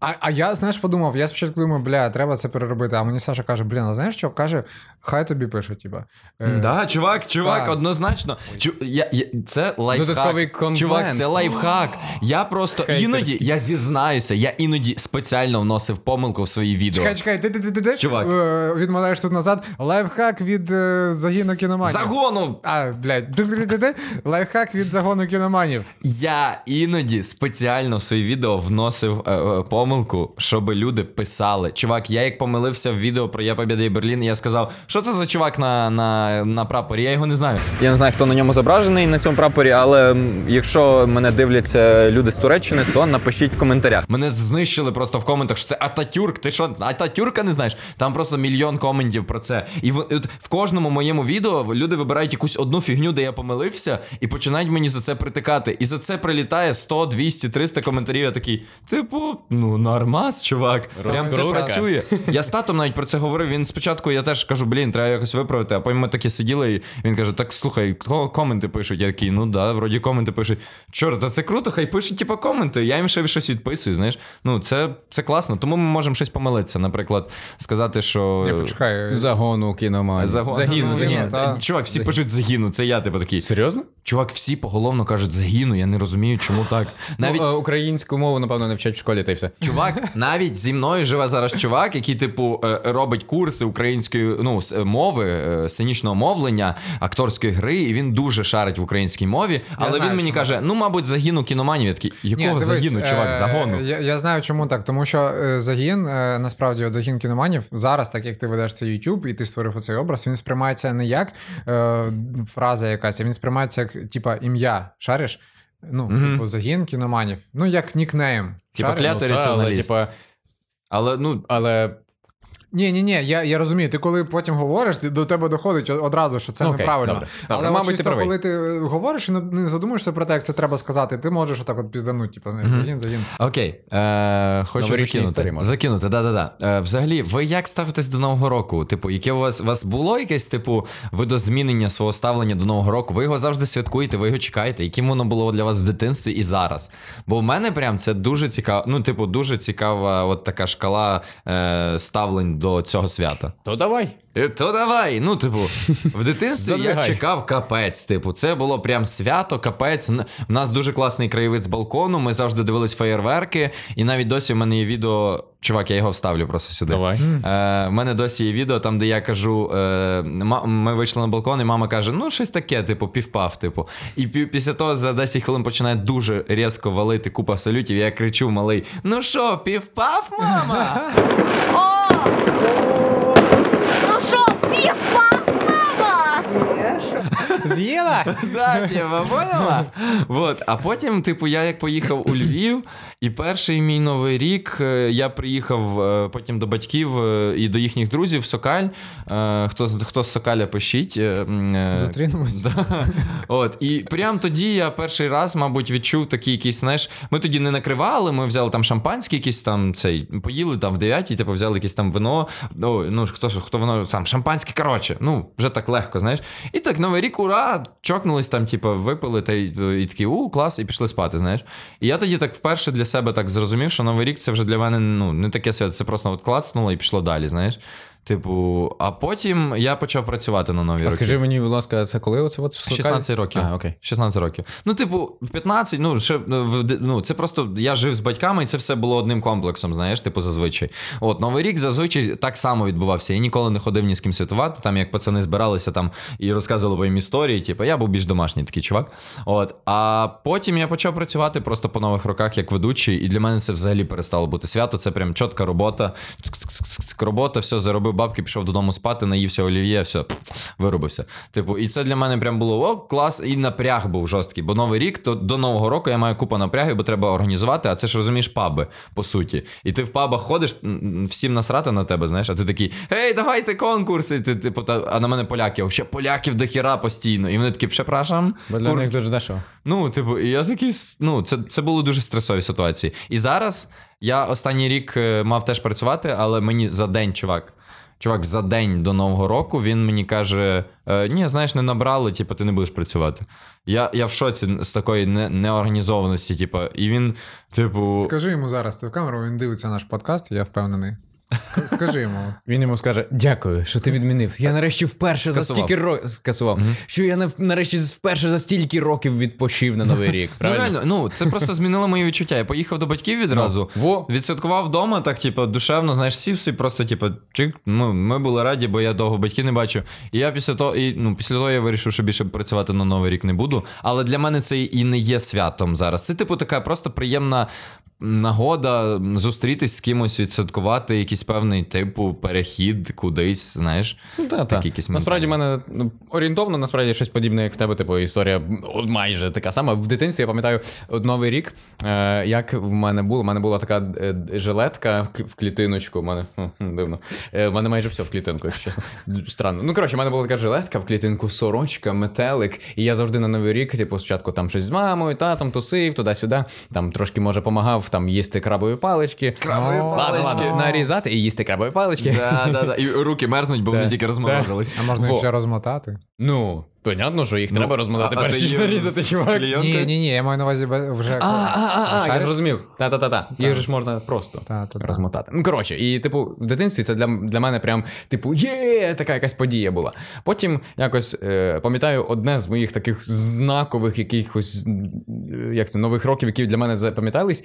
А, а я, знаєш, подумав, я спочатку думаю, бля, треба це переробити. А мені Саша каже, блін, а знаєш що? Каже, хай тобі пишуть, типа. Е, Да, чувак, чувак, Так. однозначно. Чу, я, я, це лайфхак. Додатковий контент. Чувак, це лайфхак. Я просто Хейтерський. іноді, я зізнаюся, я іноді спеціально вносив помилку в свої відео. Чекай, чекай, ти, ти, ти, ти, ти Чувак. Е, відмовляєш тут назад. Лайфхак від е, загону кіноманів. Загону! А, блядь, Ти-ти-ти-ти. лайфхак від загону кіноманів. Я іноді спеціально в свої відео вносив е, е, помилку, щоб люди писали. Чувак, я як помилився в відео про Я Побєда і Берлін, я сказав, що це за чувак на, на, на прапорі, я його не знаю. Я не знаю, хто на ньому зображений на цьому прапорі, але якщо мене дивляться люди з Туреччини, то напишіть в коментарях. Мене знищили просто в коментах, що це Ататюрк. Ти що, Ататюрка не знаєш? Там просто мільйон коментів про це. І в, от в кожному моєму відео люди вибирають якусь одну фігню, де я помилився, і починають мені за це притикати. І за це прилітає 100, 200, 300 коментарів. Я такий, типу, ну нормас, чувак. Прям це працює. Я з татом навіть про це говорив. Він спочатку я теж кажу, блін, треба якось виправити. А потім ми такі сиділи, і він каже: Так слухай, коменти пишуть. Я такий, ну да, вроді коменти пишуть. Чорт, а це круто, хай пишуть, типу, коменти. Я їм ще щось відписую. Знаєш, ну це, це класно. Тому ми можемо щось помилитися. Наприклад, сказати, що. Ні, почекай. Загону кіноманів. Загон- Загіну, Ні, загіну. Ні, та. Чувак, всі пишуть загину. Це я, типу, такий. Серйозно? Чувак, всі поголовно кажуть загину. Я не розумію, чому так. Навіть Ну, українську мову, напевно, не вчать в школі, та й все. Чувак, навіть зі мною живе зараз чувак, який, типу, е, робить курси української ну, мови, е, сценічного мовлення, акторської гри, і він дуже шарить в українській мові. Але знаю, він мені чому. каже: ну, мабуть, загину кіноманів. Я такий, якого Ні, дивись, загину, чувак, загону? Я, я знаю, чому так. Тому що загін, насправді, от загін кіноманів, зараз, так як ти ведеш цей YouTube і ти створив оцей образ, він сприймається не як фраза якась, а він сприймається як типа ім'я. Шариш? Ну, Мгм. типу, загін кіноманів. Ну, як нікнейм. Типа клятий Ну, та, але, раціоналіст. типа, Але ну, але Ні, ні, ні, я, я розумію. Ти коли потім говориш, ти- до тебе доходить одразу, що це Окей, неправильно. добре, добре. Але Мабуть, чисто, коли ти е, говориш і не, задумуєшся про те, як це треба сказати, ти можеш отак от піздануть, типу, знаєш, загін, загін. Окей, е, хочу Новорічні закинути. історії. Закинути, да-да-да. Е, взагалі, ви як ставитесь до Нового року? Типу, яке у вас, у вас було якесь, типу, видозмінення свого ставлення до Нового року? Ви його завжди святкуєте, ви його чекаєте. Яким воно було для вас в дитинстві і зараз? Бо в мене прям це дуже цікаво, ну, типу, дуже цікава от така шкала е, ставлень до цього свята. То давай. Е, То давай. Ну, типу, в дитинстві я чекав капець. Типу, це було прям свято, капець. У нас дуже класний краєвид з балкону. Ми завжди дивились феєрверки, і навіть досі в мене є відео. Чувак, я його вставлю просто сюди. Давай. Е, в мене досі є відео, там, де я кажу: е, ми вийшли на балкон, і мама каже: ну, щось таке, типу, півпав. Типу. І пі- після того за 10 хвилин починає дуже різко валити купа салютів. Я кричу малий: Ну що, півпав, мама? О! Ну що, мама? З'їла? *laughs* Да, типа, поняла? Вот. А потім, типу, я як поїхав у Львів, і перший мій новий рік е, я приїхав е, потім до батьків е, і до їхніх друзів в Сокаль. Хто, з- хто з Сокаля пишіть. Зустрінемось. *laughs* Да. От, і прям тоді я перший раз, мабуть, відчув такий якийсь, знаєш, ми тоді не накривали, ми взяли там шампанське, якісь там цей, поїли там в 9 типу, взяли якесь там вино. Ну, ну хто хто воно там, шампанське, коротше, ну, вже так легко, знаєш. І так, новий рік, ура, чокнулись там, типу, випили, та і, і такі, у, клас, і пішли спати, знаєш. І я тоді так вперше для себе так зрозумів, що новий рік це вже для мене ну, не таке свято, це просто от клацнуло і пішло далі, знаєш. Типу, а потім я почав працювати на нові А роки. скажи мені, будь ласка, це коли оце от в 16 років. А, окей. 16 років. Ну, типу, в 15, ну, ще, ну, ну, це просто я жив з батьками, і це все було одним комплексом, знаєш, типу, зазвичай. От, Новий рік зазвичай так само відбувався. Я ніколи не ходив ні з ким святувати, там як пацани збиралися там і розказували по їм історії. Типу, я був більш домашній такий чувак. От. А потім я почав працювати просто по нових роках як ведучий, і для мене це взагалі перестало бути свято. Це прям чітка робота. Робота, все, заробив бабки, пішов додому спати, наївся олів'є, все, виробився. Типу, і це для мене прям було о, клас, і напряг був жорсткий. Бо новий рік, то до нового року я маю купу напрягів, бо треба організувати, а це ж розумієш, паби, по суті. І ти в пабах ходиш, всім насрати на тебе, знаєш, а ти такий, гей, давайте конкурси. Ти, типу, та, а на мене поляки, взагалі поляків до хіра постійно. І вони такі, препрашам. Бо для них дуже дешево. Ну, типу, і я такий, ну, це, це були дуже стресові ситуації. І зараз я останній рік е, мав теж працювати, але мені за день, чувак. Чувак, за день до Нового року він мені каже: е, ні, знаєш, не набрали, типу, ти не будеш працювати. Я, я в шоці з такої не, неорганізованості, типу, і він, типу. Скажи йому зараз, ти в камеру, він дивиться наш подкаст, я впевнений. Скажи йому. Він йому скаже: Дякую, що ти відмінив. Я нарешті вперше за стільки років скасував. Що я нарешті вперше за стільки років відпочив на новий рік. *laughs* Ну, реально, ну це просто змінило мої відчуття. Я поїхав до батьків відразу. Ну, во. Відсвяткував вдома, так, типу, душевно, знаєш, сів і просто, типу, чик, ми, ми були раді, бо я довго батьків не бачив. І я після того, і, ну, після того я вирішив, що більше працювати на новий рік не буду. Але для мене це і не є святом зараз. Це, типу, така просто приємна нагода зустрітись з кимось, відсвяткувати якийсь певний типу перехід кудись, знаєш. Ну, та, та. Такі якісь Насправді, в мене ну, орієнтовно, насправді, щось подібне, як в тебе, типу, історія майже така сама. В дитинстві я пам'ятаю новий рік, е, як в мене було. У мене була така е, жилетка в к- в клітиночку. Мене хм, дивно. Е, в мене майже все в клітинку, якщо чесно. Странно. Ну, коротше, в мене була така жилетка в клітинку, сорочка, метелик. І я завжди на новий рік, типу, спочатку там щось з мамою, татом тусив, туди-сюди. Там трошки, може, помагав там їсти крабові палички. Крабові палички. ладно, нарізати і їсти крабові палички. Да, да, да. І руки мерзнуть, бо вони тільки розморозились. А можна їх ще розмотати? Ну, понятно, що їх треба розмотати а- а перш ти ніж їв нарізати, з- з чувак. клейонкою? Ні, ні, ні, я маю на увазі бе- вже. А, а, а, а, я Шариш? зрозумів. Та-та-та-та. Їх же ж можна просто Та-та-та. розмотати. Ну, коротше, і, типу, в дитинстві це для, для мене прям, типу, є, така якась подія була. Потім якось е, пам'ятаю одне з моїх таких знакових якихось, е, як це, нових років, які для мене запам'ятались.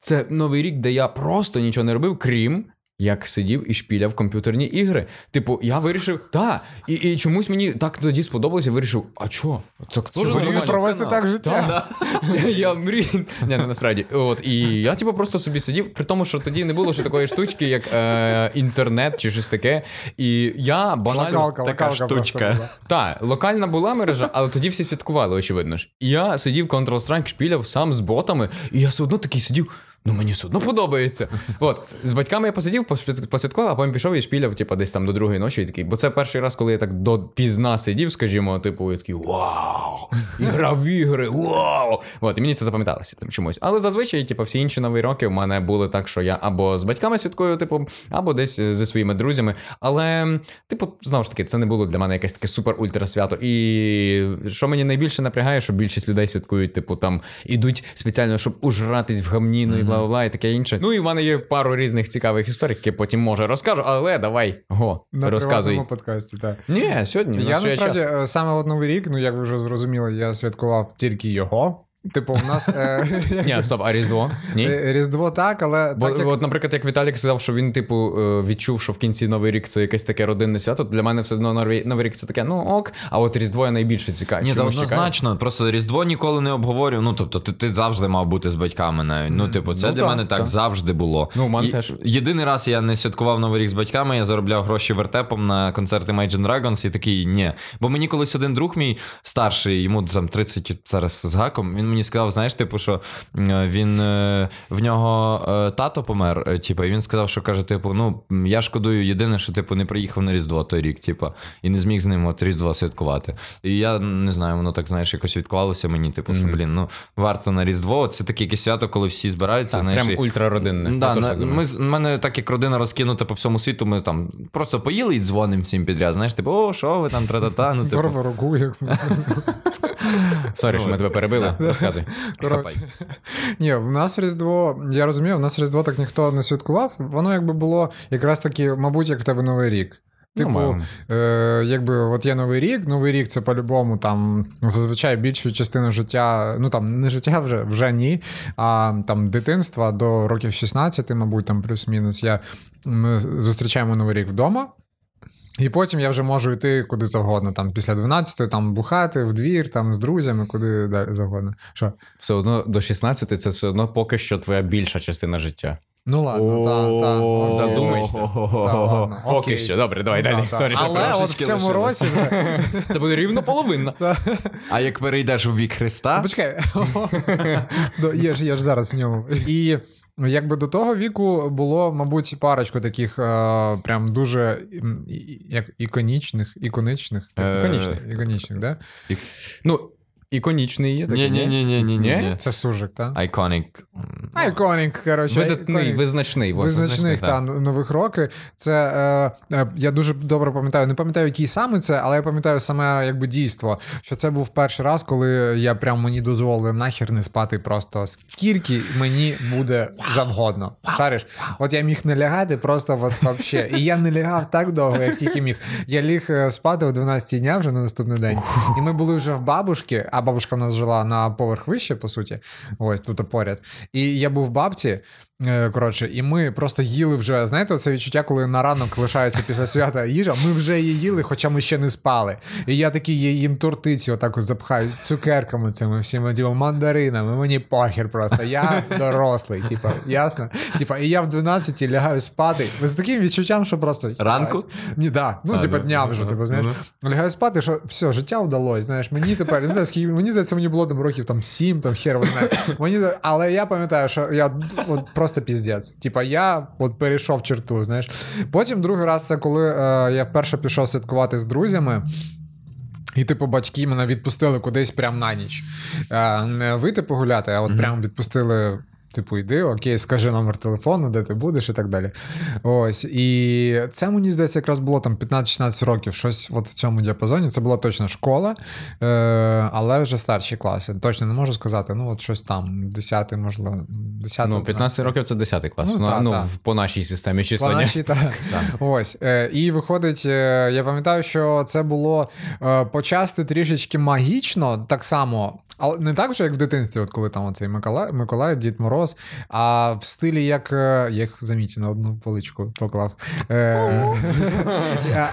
Це новий рік, де я просто нічого не робив, крім. Як сидів і шпіляв комп'ютерні ігри. Типу, я вирішив, та, і, і чомусь мені так тоді сподобалося, я вирішив, а чо? Це Мрію нормально. провести так життя. Я, *laughs* я мрію. Ні, не насправді. От, і я, типу, просто собі сидів, при тому, що тоді не було ще такої штучки, як е, інтернет чи щось таке. І я банально. Локалка, така локалка штучка. Так, локальна була мережа, але тоді всі святкували, очевидно ж. І я сидів Counter-Strike, шпіляв сам з ботами, і я все одно такий сидів. Ну мені все одно подобається. *laughs* От, з батьками я посидів, пос- посвяткував, а потім пішов і шпіляв, типу, десь там до другої ночі. І такий, бо це перший раз, коли я так до пізна сидів, скажімо, типу, я такий вау! І грав в ігри, вау! От, і мені це запам'яталося там чомусь. Але зазвичай, типу, всі інші нові роки в мене були так, що я або з батьками святкую, типу, або десь зі своїми друзями. Але, типу, знову ж таки, це не було для мене якесь таке супер-ультра свято. І що мені найбільше напрягає, що більшість людей святкують, типу, там ідуть спеціально, щоб ужратись в гамніну бла бла і таке інше. Ну і в мене є пару різних цікавих історій, які потім може розкажу, але давай, го, На розказуй. На подкасті, так. Ні, сьогодні. Я насправді час. е, саме от новий рік, ну як ви вже зрозуміли, я святкував тільки його. Типу, у нас е, *laughs* Ні, стоп, а Різдво? Ні. е, Різдво так, але Бо, так як от, наприклад, як Віталік сказав, що він, типу, е, відчув, що в кінці Новий рік це якесь таке родинне свято. Для мене все одно Новий, Новий рік це таке, ну ок, а от Різдво я найбільше цікаві. Ні, та однозначно, просто Різдво ніколи не обговорюю. Ну, тобто, ти, ти завжди мав бути з батьками навіть. Ну, типу, це Ну, для так, мене так так. завжди було. Ну, у мене теж. Єдиний раз я не святкував Новий рік з батьками, я заробляв гроші вертепом на концерти Imagine Dragons і такий ні. Бо мені колись один друг мій старший, йому там 30 зараз з гаком, він мені сказав, знаєш, типу, що е, він е, в нього е, тато помер, типу, і він сказав, що каже, типу, ну я шкодую єдине, що типу не приїхав на Різдво той рік, типу, і не зміг з ним от Різдво святкувати. І я не знаю, воно так знаєш, якось відклалося мені, типу, що блін, ну варто на Різдво. Це таке якесь свято, коли всі збираються. Так, знаєш, прям і- ультрародинне. Да, на, так ми, з- в мене так як родина розкинута по всьому світу, ми там просто поїли і дзвонимо всім підряд. Знаєш, типу, о, що ви там тра-та-та, ну, типу. Як *laughs* Sorry, що ми тебе перебили. Розказуй. Ні, в нас Різдво, я розумію, в нас Різдво так ніхто не святкував. Воно якби було якраз таки, мабуть, як в тебе Новий рік. Типу, Нормально. е, якби от є новий рік, новий рік це по-любому там зазвичай більшу частину життя, ну там не життя вже вже ні, а там дитинства до років 16, мабуть, там плюс-мінус. Я, ми зустрічаємо новий рік вдома. І потім я вже можу йти куди завгодно, там після 12 там бухати в двір, там з друзями, куди далі завгодно. Що? Все одно до 16 це все одно поки що твоя більша частина життя. Ну ладно, так, так. Задумайся. ладно, Поки що, добре, давай далі. Sorry, Але от в цьому році. вже- Це буде рівно половина. А як перейдеш у вік Христа, Почекай. Ж, є ж зараз в ньому. І якби до того віку було, мабуть, парочку таких е, прям дуже як іконічних, іконічних. Е, Іконічних. Іконічних, да? Ну, іконічний є такий. ні, ні, ні, ні, ні. Це сужик, так? Iconic. Айконік, коротше. Видатний, визначний. Визначних та нових роки. Це е, е, я дуже добре пам'ятаю. Не пам'ятаю, який саме це, але я пам'ятаю саме якби дійство. Що це був перший раз, коли я прям мені дозволили нахер не спати просто скільки мені буде завгодно. Шариш? От я міг не лягати просто от вообще. І я не лягав так довго, як тільки міг. Я ліг е, спати о 12 дня вже на наступний день. І ми були вже в бабушки, а бабушка в нас жила на поверх вище, по суті. Ось тут поряд. І я був в бабці. Е, Коротше, і ми просто їли вже. Знаєте, це відчуття, коли на ранок лишається після свята їжа. Ми вже її їли, хоча ми ще не спали. І я такий я їм тортиці, отак от запхаю з цукерками цими всіма типу, мандаринами. Мені похер просто. Я дорослий, типа, ясно? Типа, і я в 12 лягаю спати. З таким відчуттям, що просто Ранку? Ні, да. Ну, типа дня вже, типу, знаєш. Лягаю спати, що все, життя вдалось. Знаєш, мені тепер не знаю, скільки мені здається, мені було там років там 7, там хер знає. Мені але я пам'ятаю, що я от просто піздець. Типа, я от перейшов черту, знаєш. Потім другий раз це коли е, я вперше пішов святкувати з друзями. І, типу, батьки мене відпустили кудись прям на ніч. Е, не вийти погуляти, а от прям відпустили. Типу, йди, окей, скажи номер телефону, де ти будеш, і так далі. Ось. І це мені здається, якраз було там 15-16 років, щось от в цьому діапазоні. Це була точно школа, е, але вже старші класи. Точно не можу сказати. Ну, от щось там, 10 можливо, 10 Ну, 15 років це 10 клас. Ну, та, ну, та. по нашій системі числення. Планші, *laughs* так. Ось. Е, і виходить, е, я пам'ятаю, що це було почасти трішечки магічно, так само. Але не так же, як в дитинстві, от коли там оцей Миколай, Миколай, Дід Мороз, а в стилі, як е, я їх заміть на одну поличку поклав. Е,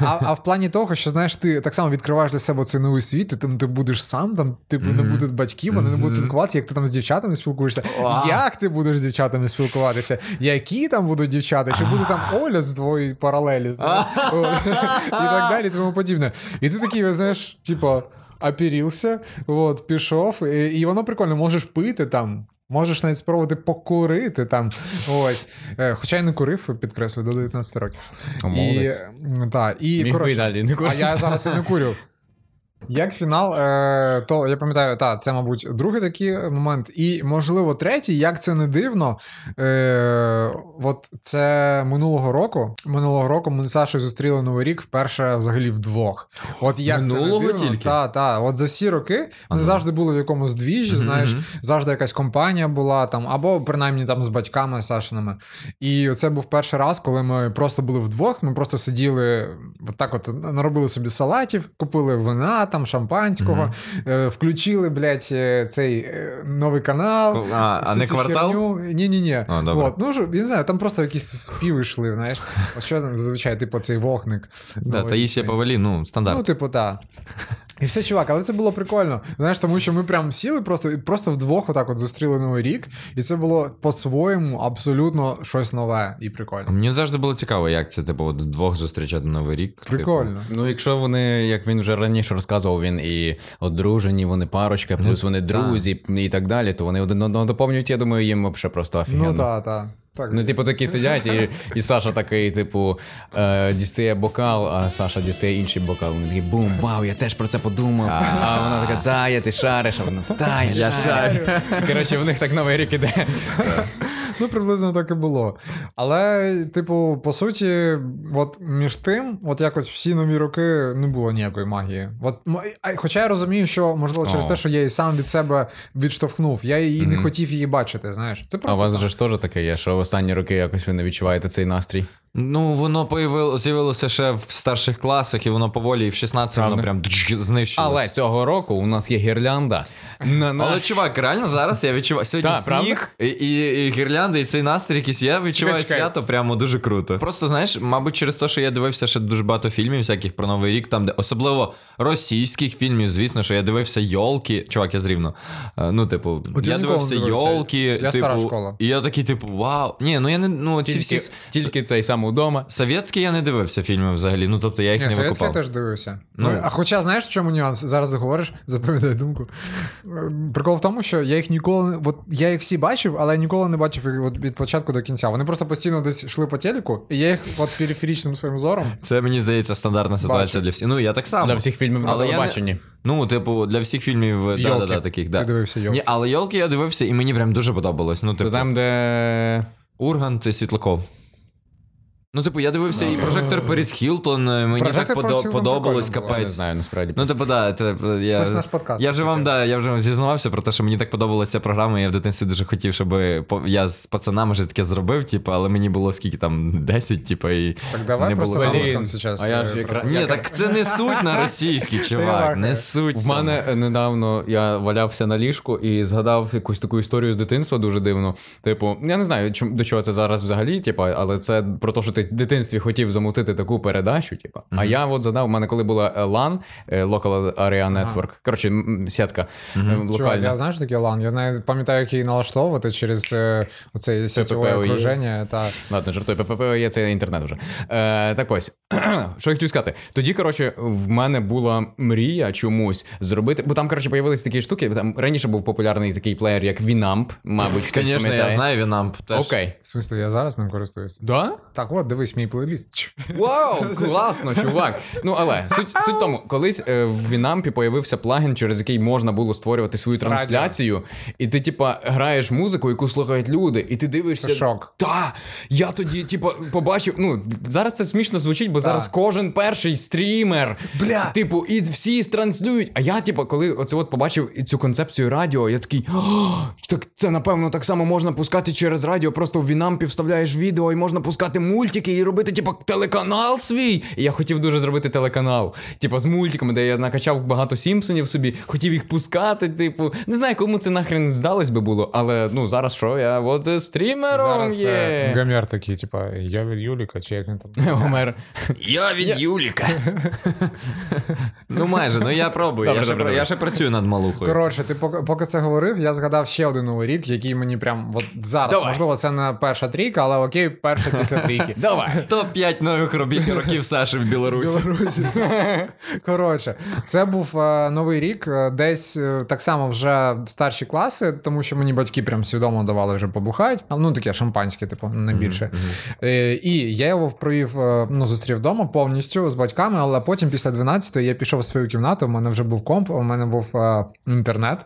а, а в плані того, що знаєш, ти так само відкриваєш для себе цей новий світ, і там ти будеш сам, там типу не буде батьків, вони не будуть слідкувати, як ти там з дівчатами спілкуєшся. Як ти будеш з дівчатами спілкуватися? Які там будуть дівчата? Чи буде там Оля з двоєї паралелі? *laughs* І так далі, і тому подібне. І ти такий, знаєш, типу. Опірівся, от, пішов, і, і воно прикольно, можеш пити там. Можеш навіть спробувати покурити там. Ось. Е, Хоча я не курив, підкреслюю, до 19 років. І, та, і, Міг би далі не а курити. я зараз і не курю. Як фінал, е, то я пам'ятаю, та, це, мабуть, другий такий момент. І, можливо, третій, як це не дивно. Е, от це минулого року. Минулого року ми з Сашою зустріли Новий рік вперше взагалі вдвох. От як це не дивно, тільки? Та, та. От за всі роки ми Ага. завжди були в якомусь двіжі, знаєш, мгм. завжди якась компанія була там, або принаймні там з батьками Сашиними. І це був перший раз, коли ми просто були вдвох. Ми просто сиділи, от так от наробили собі салатів, купили вина, там шампанського, е, включили, блядь, е, цей е, новий канал. А, а не квартал? Ні-ні-ні. От, ну, я не знаю, там просто якісь співи йшли, знаєш. Що там зазвичай, типу, цей вогник. Да, новорічний. Таїсія Павелі, ну, стандарт. Ну, типу, так. І все, чувак, але це було прикольно. Знаєш, тому що ми прям сіли просто і просто вдвох отак от зустріли новий рік, і це було по-своєму абсолютно щось нове і прикольно. Мені завжди було цікаво, як це, типу, от двох зустрічати Новий рік. типу. Прикольно. Ну, якщо вони, як він вже раніше розказував, він і одружені, вони парочка, плюс вони друзі і так далі, то вони один одного доповнюють, я думаю, їм взагалі просто офігенно. Ну так, так. Так. Ну, типу, такі сидять, і, і Саша такий, типу, е, дістає бокал, а Саша дістає інший бокал. Він такий бум, вау, я теж про це подумав. А вона така, та, я ти шариш, а вона та, я, Я шарю. Коротше, в них так новий рік іде. *laughs* Ну, приблизно так і було. Але, типу, по суті, от між тим, от якось всі нові роки не було ніякої магії. От, хоча я розумію, що можливо через О. те, що я її сам від себе відштовхнув, я її не хотів її бачити. Знаєш, це А у вас так. же ж теж таке є, що в останні роки якось ви не відчуваєте цей настрій. Ну, воно появило, з'явилося ще в старших класах, і воно поволі, і в 16 воно прям знищилось. Але цього року у нас є гірлянда. На, на... Але чувак, реально зараз я відчуваю сьогодні Та, сніг і, і, і гірлянди, і цей настрій якийсь. Я відчуваю Чекай, свято прямо дуже круто. Просто знаєш, мабуть, через те, що я дивився ще дуже багато фільмів, всяких про новий рік, там де особливо російських фільмів, звісно, що я дивився йолки. Чувак, я зрівно. Е, Ну, типу, От я я дивився йолки. Я типу, стара школа. І я такий, типу, вау. Ні, ну я не ну ці тільки, всі тільки цей сам удома. совєтські я не дивився фільми взагалі. Ну тобто я їх Ні, не совєтський я теж дивився. Ну, Ну. а хоча, знаєш, в чому нюанс? Зараз ти говориш, *laughs* запам'ятай думку. Е, Прикол в тому, що я їх ніколи от я їх всі бачив, але я ніколи не бачив їх от від початку до кінця. Вони просто постійно десь йшли по телеку, і я їх от периферічним своїм зором. *laughs* Це мені здається стандартна ситуація Бачу. для всіх. Ну я так само. Для всіх фільмів на Але я не- Ну, типу, для всіх фільмів да-да-да, таких, да. Ти дивився «Йолки». Ні, але йолки я дивився, і мені прям дуже подобалось. Ну, Це типу, там, де. Ургант і Світлаков. Ну, типу, я дивився і прожектор Періс Хілтон. е, Мені «Прожектор так Періс Хілтон» подобалось прикольно було. Я не капець. знаю, насправді. Ну, типу, да, це, я, Це ж наш подкаст, Я вже вам, да, я вже вам зізнавався про те, що мені так подобалася ця програма, і я в дитинстві дуже хотів, щоб я з пацанами вже таке зробив, типу, але мені було скільки там 10, типу, і Так давай не просто було. на Блін, русском сейчас. а я ж е, якраз- Ні, так це не суть на російський, чувак. Не суть. В мене е, недавно я валявся на ліжку і згадав якусь таку історію з дитинства дуже дивно. Типу, я не знаю, до чого це зараз взагалі, типу, але це про те, що ти дитинстві хотів замутити таку передачу. Типу. А я от згадав, у мене коли була е, LAN, е, Local Area Network, коротше, м, м, сітка Чувак, локальна. я знаєш таке лан. Я навіть пам'ятаю, як її налаштовувати через е, оце сітєве окруження. Та... Ладно, жартую, ППП є це інтернет вже. Е, так ось, *clears throat* що я хотів сказати. Тоді, коротше, в мене була мрія чомусь зробити. Бо там, коротше, появились такі штуки. Там раніше був популярний такий плеєр, як Winamp, мабуть, хтось Звісно, я знаю Вінамп. теж. Окей. В смислі, я зараз ним користуюся. Да? Так, от, дивись, мій плейліст. Вау, *laughs* класно, чувак. Ну але суть суть тому, колись е, в Вінампі появився плагін, через який можна було створювати свою трансляцію, і ти, типа, граєш музику, яку слухають люди, і ти дивишся. Це шок. Та, я тоді, типа, побачив. Ну, зараз це смішно звучить, бо зараз кожен перший стрімер. Бля. Типу, і всі транслюють. А я, типу, коли оце от побачив цю концепцію радіо, я такий. Так це напевно так само можна пускати через радіо. Просто в Вінампі вставляєш відео і можна пускати мультики і робити, типу, телеканал свій. І я хотів дуже зробити телеканал. Типу, з мультиками, де я накачав багато Сімпсонів собі, хотів їх пускати. Типу, не знаю, кому це нахрен здалось би було, але ну зараз що, я от е, стрімером Зараз е. Гомер такий, типа, я від Юліка, чи як він там. *laughs* Гомер. Я від Юліка. *laughs* ну майже, ну я пробую. Добре, я, ще, добре, пра- добре. я ще працюю над малухою. Коротше, ти поки, поки це говорив, я згадав ще один новий рік, який мені прям от зараз, Давай. можливо, це не перша трійка, але окей, перша після трійки. *laughs* Давай. *laughs* Топ-5 нових робіт років Саші в Білорусі. Білорусі. *laughs* Коротше, це був е, новий рік, е, десь е, так само вже старші класи, тому що мені батьки прям свідомо давали вже побухати. Ну таке шампанське, типу, не більше. І я його провів, ну, зустрів вдома повністю з батьками, але потім після 12-ї я пішов в свою кімнату. У мене вже був комп, у мене був інтернет.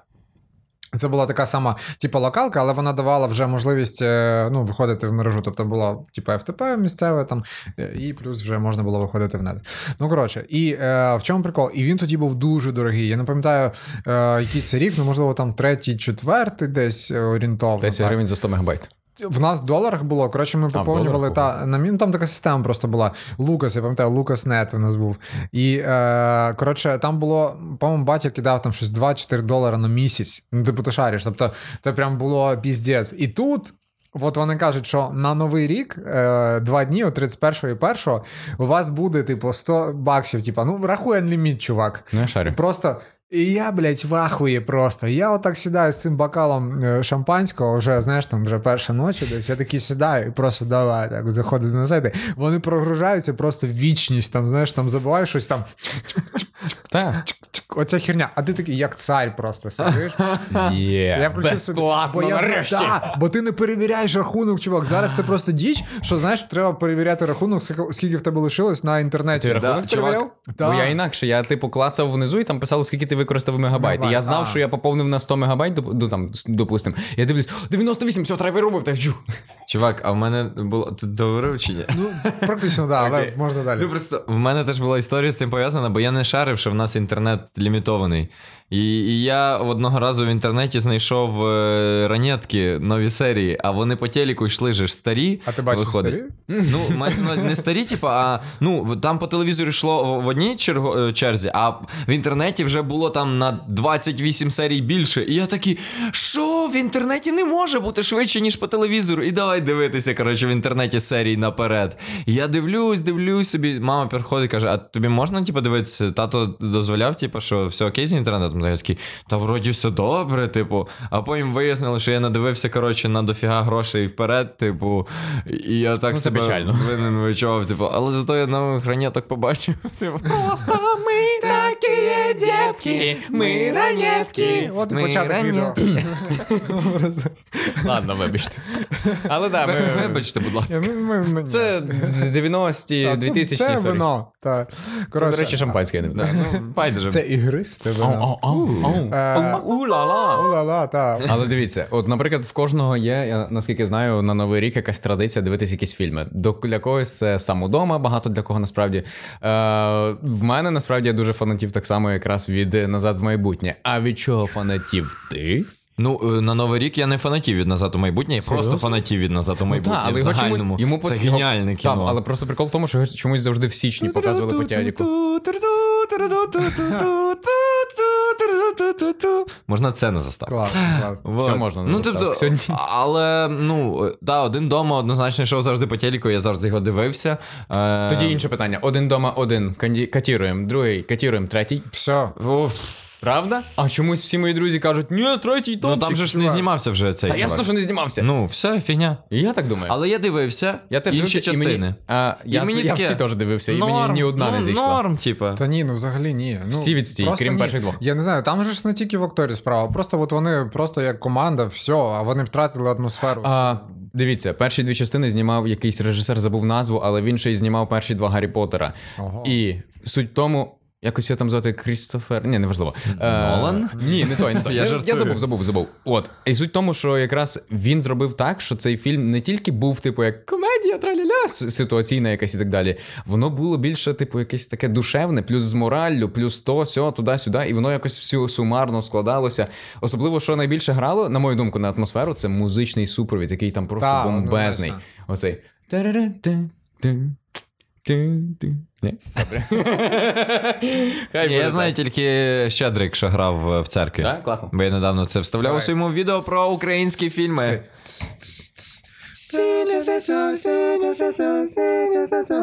Це була така сама, типу, локалка, але вона давала вже можливість е, ну, виходити в мережу. Тобто була типу, FTP місцеве там, е, і плюс вже можна було виходити в нет. Ну, коротше, і е, в чому прикол? І він тоді був дуже дорогий. Я не пам'ятаю, е, який це рік, ну можливо, там третій, четвертий десь е, орієнтовно. 10 гривень за 100 мегабайт. В нас в доларах було. Коротше, ми поповнювали та на мін. Там така система просто була. Лукас, я пам'ятаю, Лукас.нет у нас був. І е, коротше, там було, по-моєму, батя кидав там щось 2-4 долара на місяць. Ну, типу, ти шариш. Тобто, це прям було піздець. І тут. От вони кажуть, що на новий рік, е, два дні, от 31 і 1, у вас буде, типу, 100 баксів. Типу, ну, рахуй ліміт, чувак. Ну, я шарю. Просто. І я, блядь, в ахуї просто. Я отак сідаю з цим бокалом е, шампанського, вже, знаєш, там вже перша ночі десь. Я такий сідаю і просто давай так заходить на сайти. Вони прогружаються просто в вічність, там, знаєш, там забуваєш щось там. Оця херня. А ти такий, як цар просто сидиш. Я включив собі, бо я знаю- Да, бо ти не перевіряєш рахунок, чувак. Зараз це просто діч, що знаєш, треба перевіряти рахунок, скільки- в тебе лишилось на інтернеті. Ти рахунок чувак. перевіряв? Да. Бо я інакше, я типу клацав внизу і там писало, скільки ти використав мегабайт. І я знав, а. що я поповнив на 100 мегабайт, ну там, с- допустим. Я дивлюсь, 98, все, треба робив, та вчу. Чувак, а в мене було. тут договорив чи ні? Ну, практично, так, але Окей. можна далі. Ну просто в мене теж була історія з цим пов'язана, бо я не шарив, що в нас інтернет лімітований. І, і я одного разу в інтернеті знайшов е, ранетки нові серії, а вони по телеку йшли ж старі. А ти бачив виходить. старі? Ну, мається не старі, типу, а ну там по телевізору йшло в- одній черго, е, черзі, а в інтернеті вже було там на 28 серій більше. І я такий, що в інтернеті не може бути швидше, ніж по телевізору. І давай дивитися, коротше, в інтернеті серій наперед. І я дивлюсь, дивлюсь собі. Мама приходить, каже: А тобі можна, типу, дивитися? Тато дозволяв, типу, що все окей з інтернетом? Та я такий, та вроді все добре, типу. А потім вияснили, що я надивився, коротше, на дофіга грошей вперед, типу. І я так Ну, це себе печально. винен вичував, типу, але зато я нових так побачив. *laughs* Типу, Просто ми дітки, *laughs* ми ранетки. От і Ми початок відео. Ладно, вибачте. Але так, ми... Вибачте, будь ласка. Ми- ми- Це 90-ті, Та, це- 2000 Це вино. Та. Це, до речі, шампанське. ну, байдуже. Це ігристе вино. Е, У-ла-ла. Ула-ла, та. Але дивіться, от, наприклад, в кожного є, я наскільки знаю, на Новий рік якась традиція дивитися якісь фільми. До для когось це сам удома, багато для кого насправді. Е, в мене насправді я дуже фанатів так само, якраз від назад в майбутнє. А від чого фанатів ти? Ну, е, на Новий рік я не фанатів від назад у майбутнє, я просто фанатів від назад у майбутнє. Та, але в загальному. чомусь йому Це його... геніальне кіно. Там, але просто прикол в тому, що чомусь завжди в січні показували по телеку. Можна це не заставити. Класно, класно. Вот. Все можна на Ну, заставку. тобто, Сьогодні- але ну, да, один дома однозначно йшов завжди по телеку, я завжди його дивився. Е, Тоді інше питання: один дома, один катіруємо, другий катіруємо, третій. Все. уф. Правда? А чомусь всі мої друзі кажуть, ні, третій Ну там же ж не чувак. знімався вже цей Та чувак. ясно, що не знімався. Ну, все, фігня. І я так думаю. Але я дивився я теж інші дивився, і частини. Мені, а, я, І мені я таке, всі теж дивився, і мені ні одна ну, не зійшла. Норм, типа. Та ні, ну взагалі ні. Ну, Всі відстій, просто крім ні. перших двох. Я не знаю, там же ж не тільки в акторі справа, просто от вони просто як команда, все, а вони втратили атмосферу. А, дивіться, перші дві частини знімав якийсь режисер, забув назву, але він ще й знімав перші два Гаррі Поттера. Ого. І суть в тому. Якось я там звати Крістофер. Ні, неважливо. Е, Ні, не той, не той. Я я, я забув, забув, забув. От. І суть в тому, що якраз він зробив так, що цей фільм не тільки був, типу, як комедія, траляля, ситуаційна якась і так далі. Воно було більше, типу, якесь таке душевне, плюс з мораллю, плюс то, сьо, туди-сюди, і воно якось всю сумарно складалося. Особливо, що найбільше грало, на мою думку, на атмосферу, це музичний супровід, який там просто Так, бомбезний. однозначно. Оцей. Ні? Добре. *laughs* Хай Ні, буде я знаю так. тільки Щедрик, що грав в церкві. Так, класно. Бо я недавно це вставляв у Давай. своєму відео про українські фільми.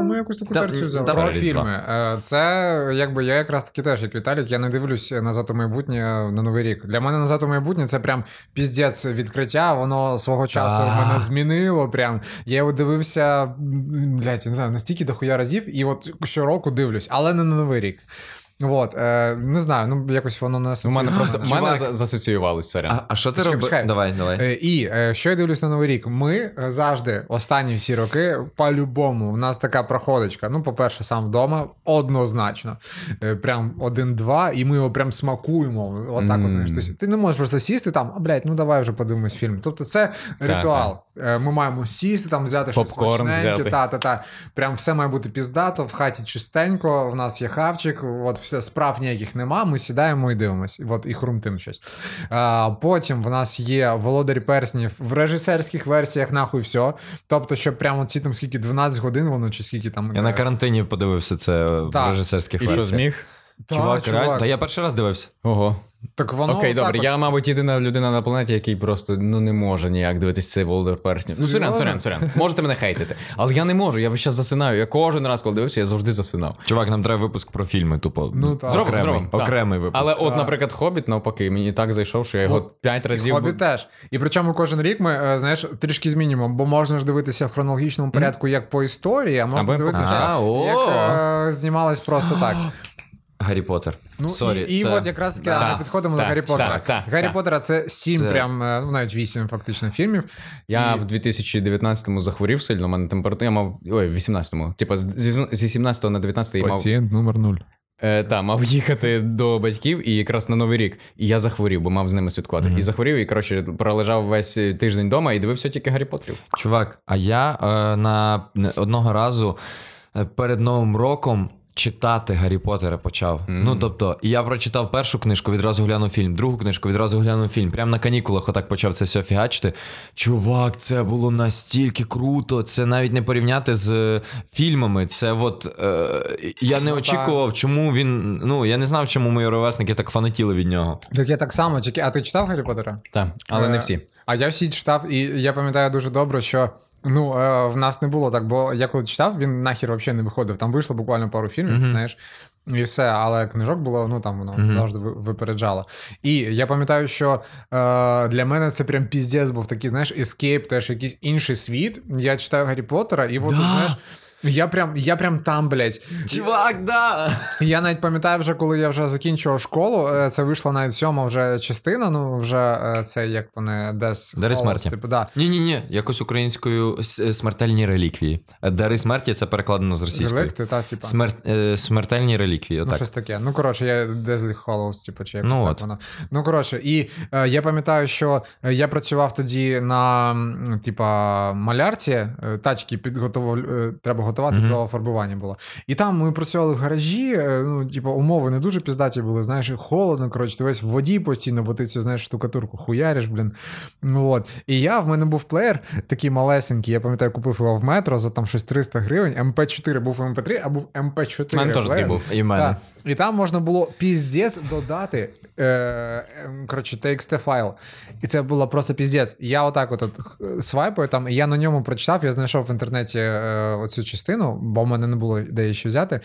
Ми якусь таку Та- терцію взяли. Про фільми. Е, Це якби я якраз таки теж, як Віталік, я не дивлюсь назад у майбутнє на Новий рік. Для мене назад у майбутнє це прям піздець відкриття. Воно свого часу мене змінило. Прям я його дивився, блядь, я не знаю, настільки дохуя разів, і от щороку дивлюсь, але не на Новий рік. От, е, не знаю, ну якось воно не У мене просто у Чувак, мене за- засоціювалось сорян. А, а що ти робиш? Давай, давай. Е, І е, що я дивлюсь на Новий рік? Ми е, завжди останні всі роки, по-любому, в нас така проходочка. Ну, по-перше, сам вдома однозначно. Е, Прям один-два, і ми його прям смакуємо. Отак, от, знаєш. Тобто ти не можеш просто сісти там, а блядь, ну давай вже подивимось фільм. Тобто, це ритуал. Е, Ми маємо сісти там, взяти щось смачненьке, та, та, та. Прям все має бути піздато, в хаті чистенько, в нас є хавчик, от все справ ніяких нема. Ми сідаємо і дивимось. От і хрумтим щось. А, потім в нас є володарі перснів в режисерських версіях, нахуй все. Тобто, щоб прямо ці там скільки 12 годин воно, чи скільки там. Я на е, карантині подивився це в режисерських І що версіях. зміг? Та, Чувак, чувак, реально? Та я перший раз дивився. Ого. Так воно Окей, добре. от. Я, мабуть, єдина людина на планеті, який просто ну не може ніяк дивитись цей Волдер перснів. Ну, сорян, Серйозно? сорян, сорян. Можете мене хейтити. Але я не можу, я весь час засинаю. Я кожен раз, коли дивився, я завжди засинав. Чувак, нам треба випуск про фільми, тупо. Ну, так. Зробимо, окремий, зробимо, так. окремий випуск. Але от, наприклад, Хобіт, навпаки, мені так зайшов, що я його От, п'ять разів. Хобі б- теж. І причому кожен рік ми, е, знаєш, трішки змінюємо, бо можна ж дивитися в хронологічному порядку як по історії, а можна Або дивитися, А, о. як е, знімалось просто так. *gasps* Гаррі Поттер. Ну Sorry, і, і це... от якраз таки Да. ми підходимо Так, до Гаррі Поттера. так, так, Гаррі. Поттера це сім, Це- прям е, ну навіть вісім фактично фільмів. Я І- в 2019-му захворів сильно, у мене температура. Я мав. Ой, в 18-му. Типа з- зі зі 17 на 19 я мав. номер нуль. Е, та, мав їхати до батьків і якраз на Новий рік. І я захворів, бо мав з ними святкувати. І захворів, і коротше, пролежав весь тиждень вдома і дивився тільки Гаррі Поттерів. Чувак, а я е, на одного разу е, перед Новим роком. Читати Гаррі Поттера почав. Ну тобто, і я прочитав першу книжку, відразу глянув фільм, другу книжку, відразу глянув фільм. Прямо на канікулах отак почав це все фігачити. Чувак, це було настільки круто. Це навіть не порівняти з е, фільмами. Це от е, я не Ну, очікував, чому він. Ну я не знав, чому мої ровесники так фанатіли від нього. Так я так само, тільки. А ти читав Гаррі Поттера? Так, але не Е, всі. А я всі читав, і я пам'ятаю дуже добре, що. Ну, е, в нас не було так, бо я коли читав, він нахер взагалі не виходив. Там вийшло буквально пару фільмів, Мгм. знаєш, і все, але книжок було, ну там воно Мгм. завжди випереджало. І я пам'ятаю, що е, для мене це прям піздець був такий, знаєш, ескейп, теж якийсь інший світ. Я читаю Гаррі Поттера, і от, Да. знаєш. Я прям, я прям там, блядь. Чувак, да! Я навіть пам'ятаю, вже коли я вже закінчував школу, е, це вийшла навіть сьома вже частина. Ну, вже е, це як вони дес Дари смерті. Типу, да. Ні, ні, ні, якось українською смертельні реліквії. Дари смерті це перекладено з російської. Реликти, та, типу. Смер... е, Смертельні реліквії. Ну, щось таке. Ну, коротше, я Дезлі Hollows, типу, чи якось Ну, так от. воно. Ну, коротше, і е, я пам'ятаю, що е, я працював тоді на типа малярці, е, тачки підготовив, е, треба готувати Мгм. до фарбування було. І там ми працювали в гаражі, е, ну, типу, умови не дуже піздаті були, знаєш, холодно, коротше, ти весь в воді постійно, бо ти цю, знаєш, штукатурку хуяриш, блін. Ну, от. І я, в мене був плеєр такий малесенький, я пам'ятаю, купив його в метро за там щось 300 гривень. МП4 був МП3, а був МП4. У мене теж такий був. І в мене. Так. І там можна було піздець додати. Е, коротше, TXT файл. І це було просто піздець. Я отак от, свайпаю там, і я на ньому прочитав, я знайшов в інтернеті е, оцю частину, бо в мене не було де ще взяти.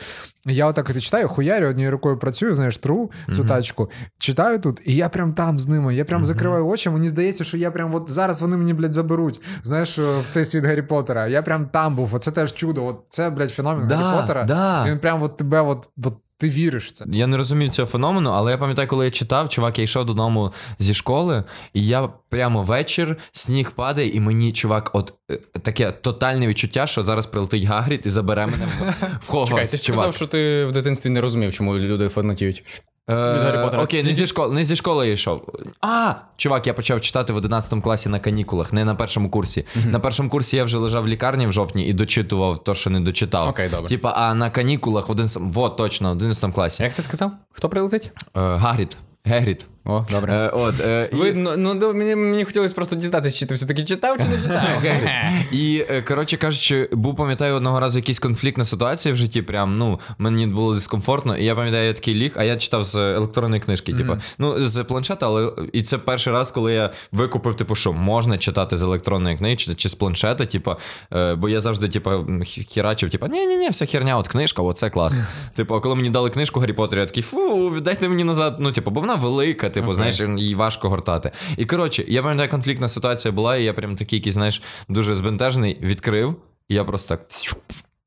Я отак от читаю, хуярю, однією рукою працюю, знаєш, тру цю тачку. Читаю тут, і я прям там з ними. Я прям закриваю очі. Мені здається, що я прям от зараз вони мені, блядь, заберуть. Знаєш, е, в цей світ Гаррі Поттера. Я прям там був. Оце теж чудо. От це, блядь, феномен Да, Гаррі Поттера. да. Він прям от тебе, от, от ти віриш в це. Я не розумів цього феномену, але я пам'ятаю, коли я читав, чувак, я йшов додому зі школи, і я прямо вечір, сніг падає, і мені, чувак, от е, таке тотальне відчуття, що зараз прилетить Гагріт і забере мене в, *laughs* Хогвартс, Чекай, ти чувак. сказав, що ти в дитинстві не розумів, чому люди фанатіють. Е, від Гаррі Поттера. Окей, не зі школи, не зі школи я йшов. А, чувак, я почав читати в 11 класі на канікулах, не на першому курсі. На першому курсі я вже лежав в лікарні в жовтні і дочитував то, що не дочитав. Окей, добре. Типа, а на канікулах в 11, вот точно, в 11 класі. Як ти сказав? Хто прилетить? Е, Гагрід. Гегрід. О, добре. Е, от, е, і- ну до- мені, мені хотілося просто дізнатися, чи ти все-таки читав, чи не читав. *laughs* І е, коротше кажучи, був пам'ятаю одного разу якийсь конфліктна ситуація в житті. Прям ну мені було дискомфортно, і я пам'ятаю, я такий ліг, а я читав з електронної книжки, типу, ну з планшета, але і це перший раз, коли я викупив, типу, що можна читати з електронної книги чи, чи з планшета, типу, е, бо я завжди, типу, хірачив, типу, ні, ні, ні, вся херня, от книжка, оце клас. *laughs* Типу, а коли мені дали книжку Гаррі Поттер, я такий, фу, віддайте мені назад. Ну, типу, бо вона велика, типу, okay. знаєш, їй важко гортати. І коротше, я пам'ятаю, конфліктна ситуація була, і я прям такий, який, знаєш, дуже збентежений, відкрив, і я просто так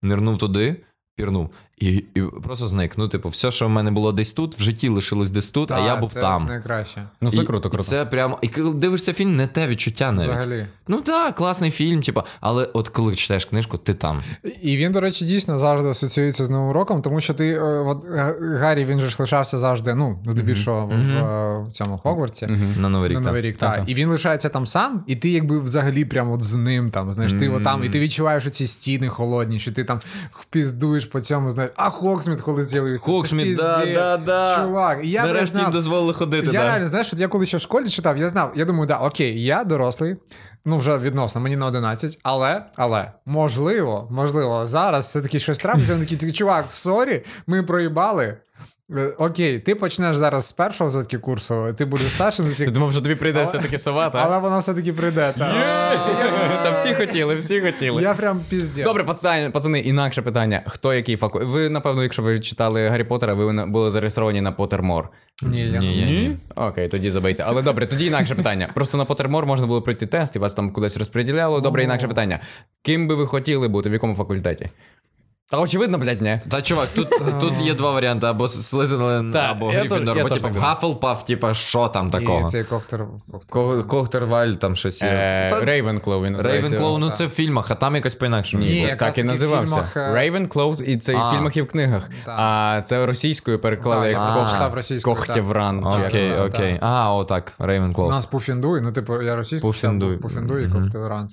нирнув туди, пірнув. І, і просто зник. Ну, типу, все, що в мене було десь тут, в житті лишилось десь тут, а я був це там. Найкраще. Ну це І- круто, і. Це прямо. І коли дивишся фільм, не те відчуття навіть. Взагалі. Ну так, класний фільм, типу, але от коли читаєш книжку, ти там. І він, до речі, дійсно завжди асоціюється з Новим роком, тому що ти, е, от, Га- Гаррі, він же ж лишався завжди, ну, здебільшого в, в, в цьому Хогвартсі. На Новий рік. На так. Новий рік, Та-та. І він лишається там сам, і ти якби взагалі прямо от з ним там, знаєш, ти отам, і ти відчуваєш ці стіни холодні, що ти там піздуєш по цьому, знаєш, а Хоксміт коли з'явився. Хоксміт, да, да, да. Чувак, і я Нарешті їм дозволили ходити. я да. реально, знаєш, от я коли ще в школі читав, я знав, я думаю, да, окей, я дорослий, ну вже відносно, мені на 11, але, але, можливо, можливо, зараз все-таки щось трапиться, він такий, чувак, sorry, ми проїбали. Е, Окей, ти почнеш зараз з першого все-таки курсу, ти будеш старшим з усіх, думав, що тобі прийде все-таки сова, так? але воно все-таки прийде. так. Та всі хотіли, всі хотіли. Я прям піздець. Добре, пацани, інакше питання. Хто який факультет? Ви, напевно, якщо ви читали Гаррі Поттера, ви були зареєстровані на Поттермор. Ні, я ні. Окей, тоді забийте. Але добре, тоді інакше питання. Просто на Поттермор можна було пройти тест і вас там кудись розподіляло. Добре, інакше питання. Ким би ви хотіли бути, в якому факультеті? Та очевидно, блядь, не. Та чувак, тут, *laughs* тут є два варіанти: або Слизерин, Та, або Гриффіндор, теж- я бо теж типу так в думаю. Гафлпаф, типу, що там І такого? цей коктер. коктер. Ко- Кохтерваль, там щось є. Е, Та- Рейвенклоу він називається. Рейвенклоу, ну це в фільмах, а там якось по-інакшому. Ні, Ні, якраз так і називався. фільмах, Рейвенклоу, і це і в фільмах, і в книгах. А це російською переклали як а. Кох- штаб російської, так. Когтєвран. чи як Окей, окей. А, отак, У нас Пуфіндуй, ну типу, я російський Пуфіндуй. Пуфіндуй і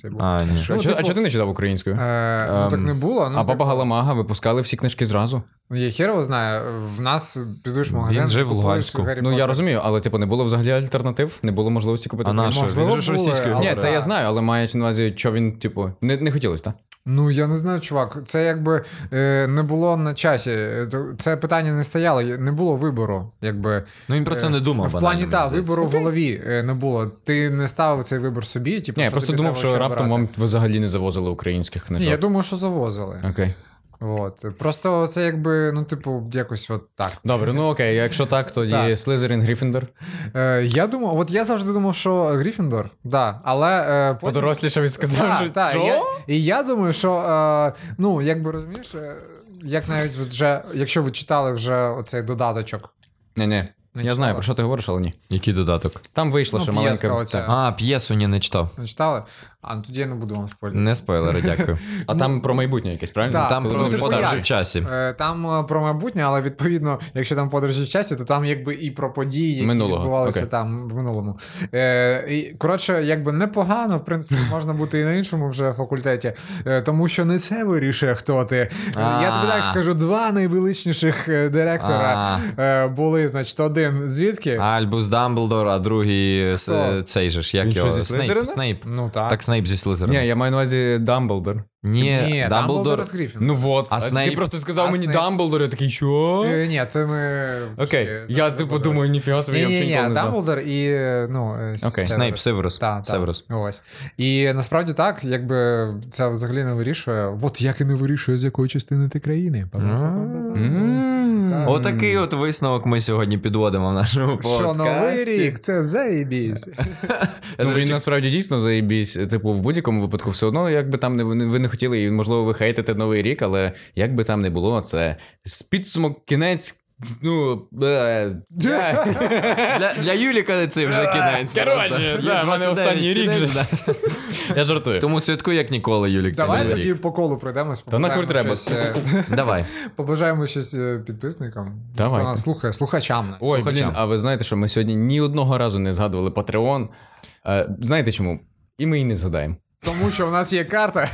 був. А, ні. А Ну, типу- чого ти не читав українською? Е, ну так не було. Ну, а баба типу, Галамага випускали всі книжки зразу. Ну, я хер його знаю. В нас піздуєш магазин. Він жив в Луганську. Гаррі Ну я розумію, але типу не було взагалі альтернатив, не було можливості купити. А на Можливо, Він же були, російською. але- Ні, це я знаю, але маючи на увазі, що він, типу, не, не хотілося, так? Ну я не знаю, чувак. Це якби е, не було на часі. Е, Це питання не стояло, не було вибору. Якби Ну він про це не думав. в плані банально, та мені вибору в голові е, не було. Ти не ставив цей вибор собі. Типу, Ні, я просто думав, що раптом вам взагалі не завозили українських книжок. Ні, я думаю, що завозили. Окей. От. Просто це якби, ну, типу, якось от так. Добре, ну окей, якщо так, тоді Так. Слизерін Гріфіндор. Е, я думав, от я завжди думав, що Гріфіндор, да, але е, потім... Подорослішав і сказав, да, що та, що? Я, і я думаю, що е, ну, якби розумієш, е, як навіть вже, якщо ви читали вже оцей додаточок. Ні, ні. Не Я читала? знаю, про що ти говориш, але ні. Який додаток? Там вийшло Ну, ще маленька. оця. А, п'єсу ні, не читав. Не читали? А ну тоді я не буду вам спойлерити. Не спойлери, дякую. *laughs* А там про майбутнє якесь, правильно? Так, Там про подорожі в часі. Е, Там е, про майбутнє, але відповідно, якщо там подорожі в часі, то там якби і про події, які Минулого, відбувалися окей. там в минулому. Е, і, коротше, якби непогано, в принципі, *laughs* можна бути і на іншому вже факультеті, е, тому що не це вирішує, хто ти. Я тобі так скажу: два найвеличніших директора були, значить, один звідки? Альбус Дамблдор, а другий е, Хто? цей же ж, як Він що, зі Снейп. Слизерина? Снейп. Ну так. Так, Снейп зі Слизерина. Ні, я маю на увазі Дамблдор. Ні, Ні, Дамблдор. з. Ну вот. А А Снейп? Ти просто сказав А мені Снейп? Дамблдор, я такий, що? Е, Ні, то ми. Окей. Я типу думаю, ніфіга собі, я Ні, взагалі ні, ніколи ні, не знав. Дамблдор і е, ну, е, Окей. Снейп, Северус. Так, Северус. так. Ось. І насправді так, якби це взагалі не вирішує. От як і не вирішує, з якої частини ти країни. Отакий от висновок ми сьогодні підводимо в нашому подкасті. Що новий рік, це заєбісь. *laughs* Ну, він насправді дійсно заєбісь. Типу, в будь-якому випадку, все одно, як би там не ви не хотіли, і можливо, ви хейтите новий рік, але як би там не було, це з підсумок кінець. Ну, е, е. для, для Юліка це вже кінець. Коротше, да, в мене останній рік кінець, же. да. Я жартую. Тому святкуй як ніколи, Юлік. Давай тоді рік. по колу пройдемось. Та нахуй побажаємо треба. щось, е, Давай. Побажаємо щось е, підписникам. Давайте. Хто нас слухає, слухачам. Ой, слухачам. блін, а ви знаєте, що ми сьогодні ні одного разу не згадували Patreon. Е, знаєте чому? І ми і не згадаємо. Тому що у нас є карта.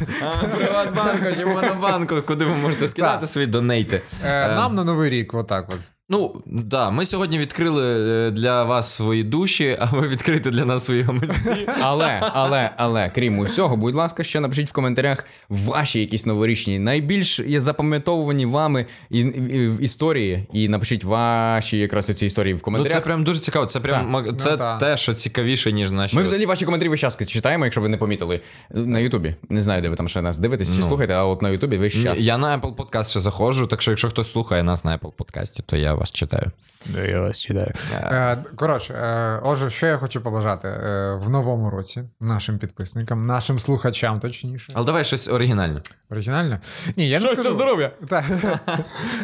Приватбанку чи Монобанку, куди ви можете скидати свої донейти. Е, Нам на новий рік, отак от. Ну, да, ми сьогодні відкрили е, для вас свої душі, а ви відкрите для нас свої гаманці. Але, але, але, крім усього, будь ласка, ще напишіть в коментарях ваші якісь новорічні, найбільш є запам'ятовувані вами і, і- і- історії, і напишіть ваші якраз ці історії в Ну, це прям дуже цікаво. Це прям Так. це Ну, так. те, що цікавіше, ніж наші. Ми взагалі ваші коментарі весь час читаємо, якщо ви не помітили. На Ютубі. Не знаю, де ви там ще нас дивитесь чи Ну. слухаєте, а от на Ютубі весь час. Я на Apple Podcast ще заходжу, так що якщо хтось слухає нас на Apple Podcast, то я вас читаю. Я вас читаю. Е, Коротше, е, отже, що я хочу побажати е, в новому році нашим підписникам, нашим слухачам, точніше. Але давай щось оригінальне. Оригінально? *laughs* Ні, я не скажу. здоров'я!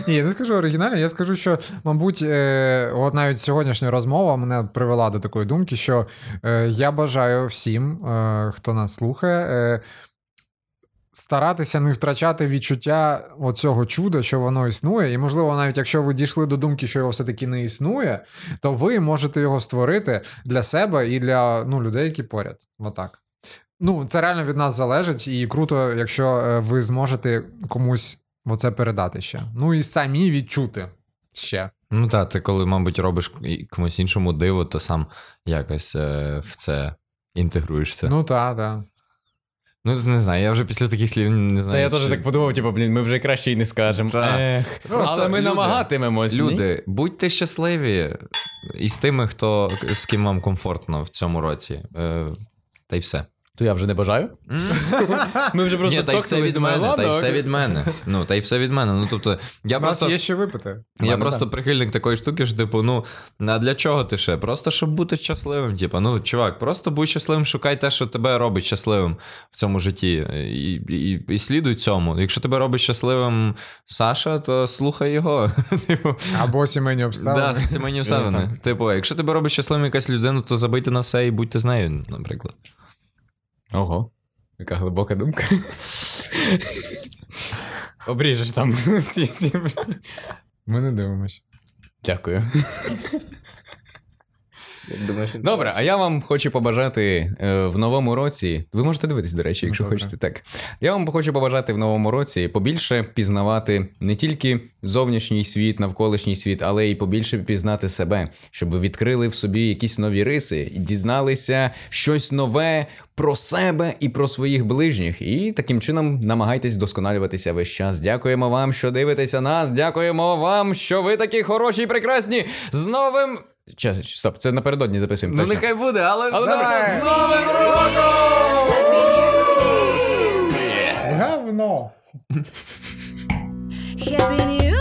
Ні, я не скажу оригінально, я скажу, що, мабуть, от навіть сьогоднішня розмова мене привела до такої думки, що я бажаю всім, хто нас слухає, старатися не втрачати відчуття оцього чуда, що воно існує. І, можливо, навіть якщо ви дійшли до думки, що його все-таки не існує, то ви можете його створити для себе і для ну, людей, які поряд. Отак. Ну, це реально від нас залежить, і круто, якщо е, ви зможете комусь оце передати ще. Ну і самі відчути ще. Ну так, ти коли, мабуть, робиш комусь іншому диво, то сам якось е, в це інтегруєшся. Ну, Ну так, так. не знаю, я вже після таких слів не знаю. Та я теж чи- так подумав, типу, блін, ми вже краще й не скажемо. Ех. Просто Але ми люди- намагатимемось. ні? Люди, будьте щасливі із тими, хто з ким вам комфортно в цьому році. Е, та й все. То я вже не бажаю. Ми вже просто Ні, та й все від мене, та й все від мене. Ну, та й все від мене. Ну, тобто, я У нас просто. є що випити. Я Ладно, просто так. прихильник такої штуки, що типу, ну а для чого ти ще? Просто щоб бути щасливим. Типу, ну чувак, просто будь щасливим, шукай те, що тебе робить щасливим в цьому житті. І, і, і слідуй цьому. Якщо тебе робить щасливим Саша, то слухай його. *laughs* Типу, Або сімейні обставини. да, це мені обставини. *laughs* Типу, якщо тебе робить щасливим якась людина, то забийте на все і будьте з нею, наприклад. Ого. Яка глибока думка. Обріжеш там всі. Ми не дивимось. Дякую. Добре, а я вам хочу побажати е, в новому році. Ви можете дивитись, до речі, якщо добре. хочете так. Я вам хочу побажати в новому році побільше пізнавати не тільки зовнішній світ, навколишній світ, але й побільше пізнати себе, щоб ви відкрили в собі якісь нові риси і дізналися щось нове про себе і про своїх ближніх. І таким чином намагайтесь вдосконалюватися весь час. Дякуємо вам, що дивитеся нас. Дякуємо вам, що ви такі хороші і прекрасні. З новим. Час, стоп, це напередодні записуємо. Ну, точно. нехай буде, але Але з новим роком! Говно! Happy New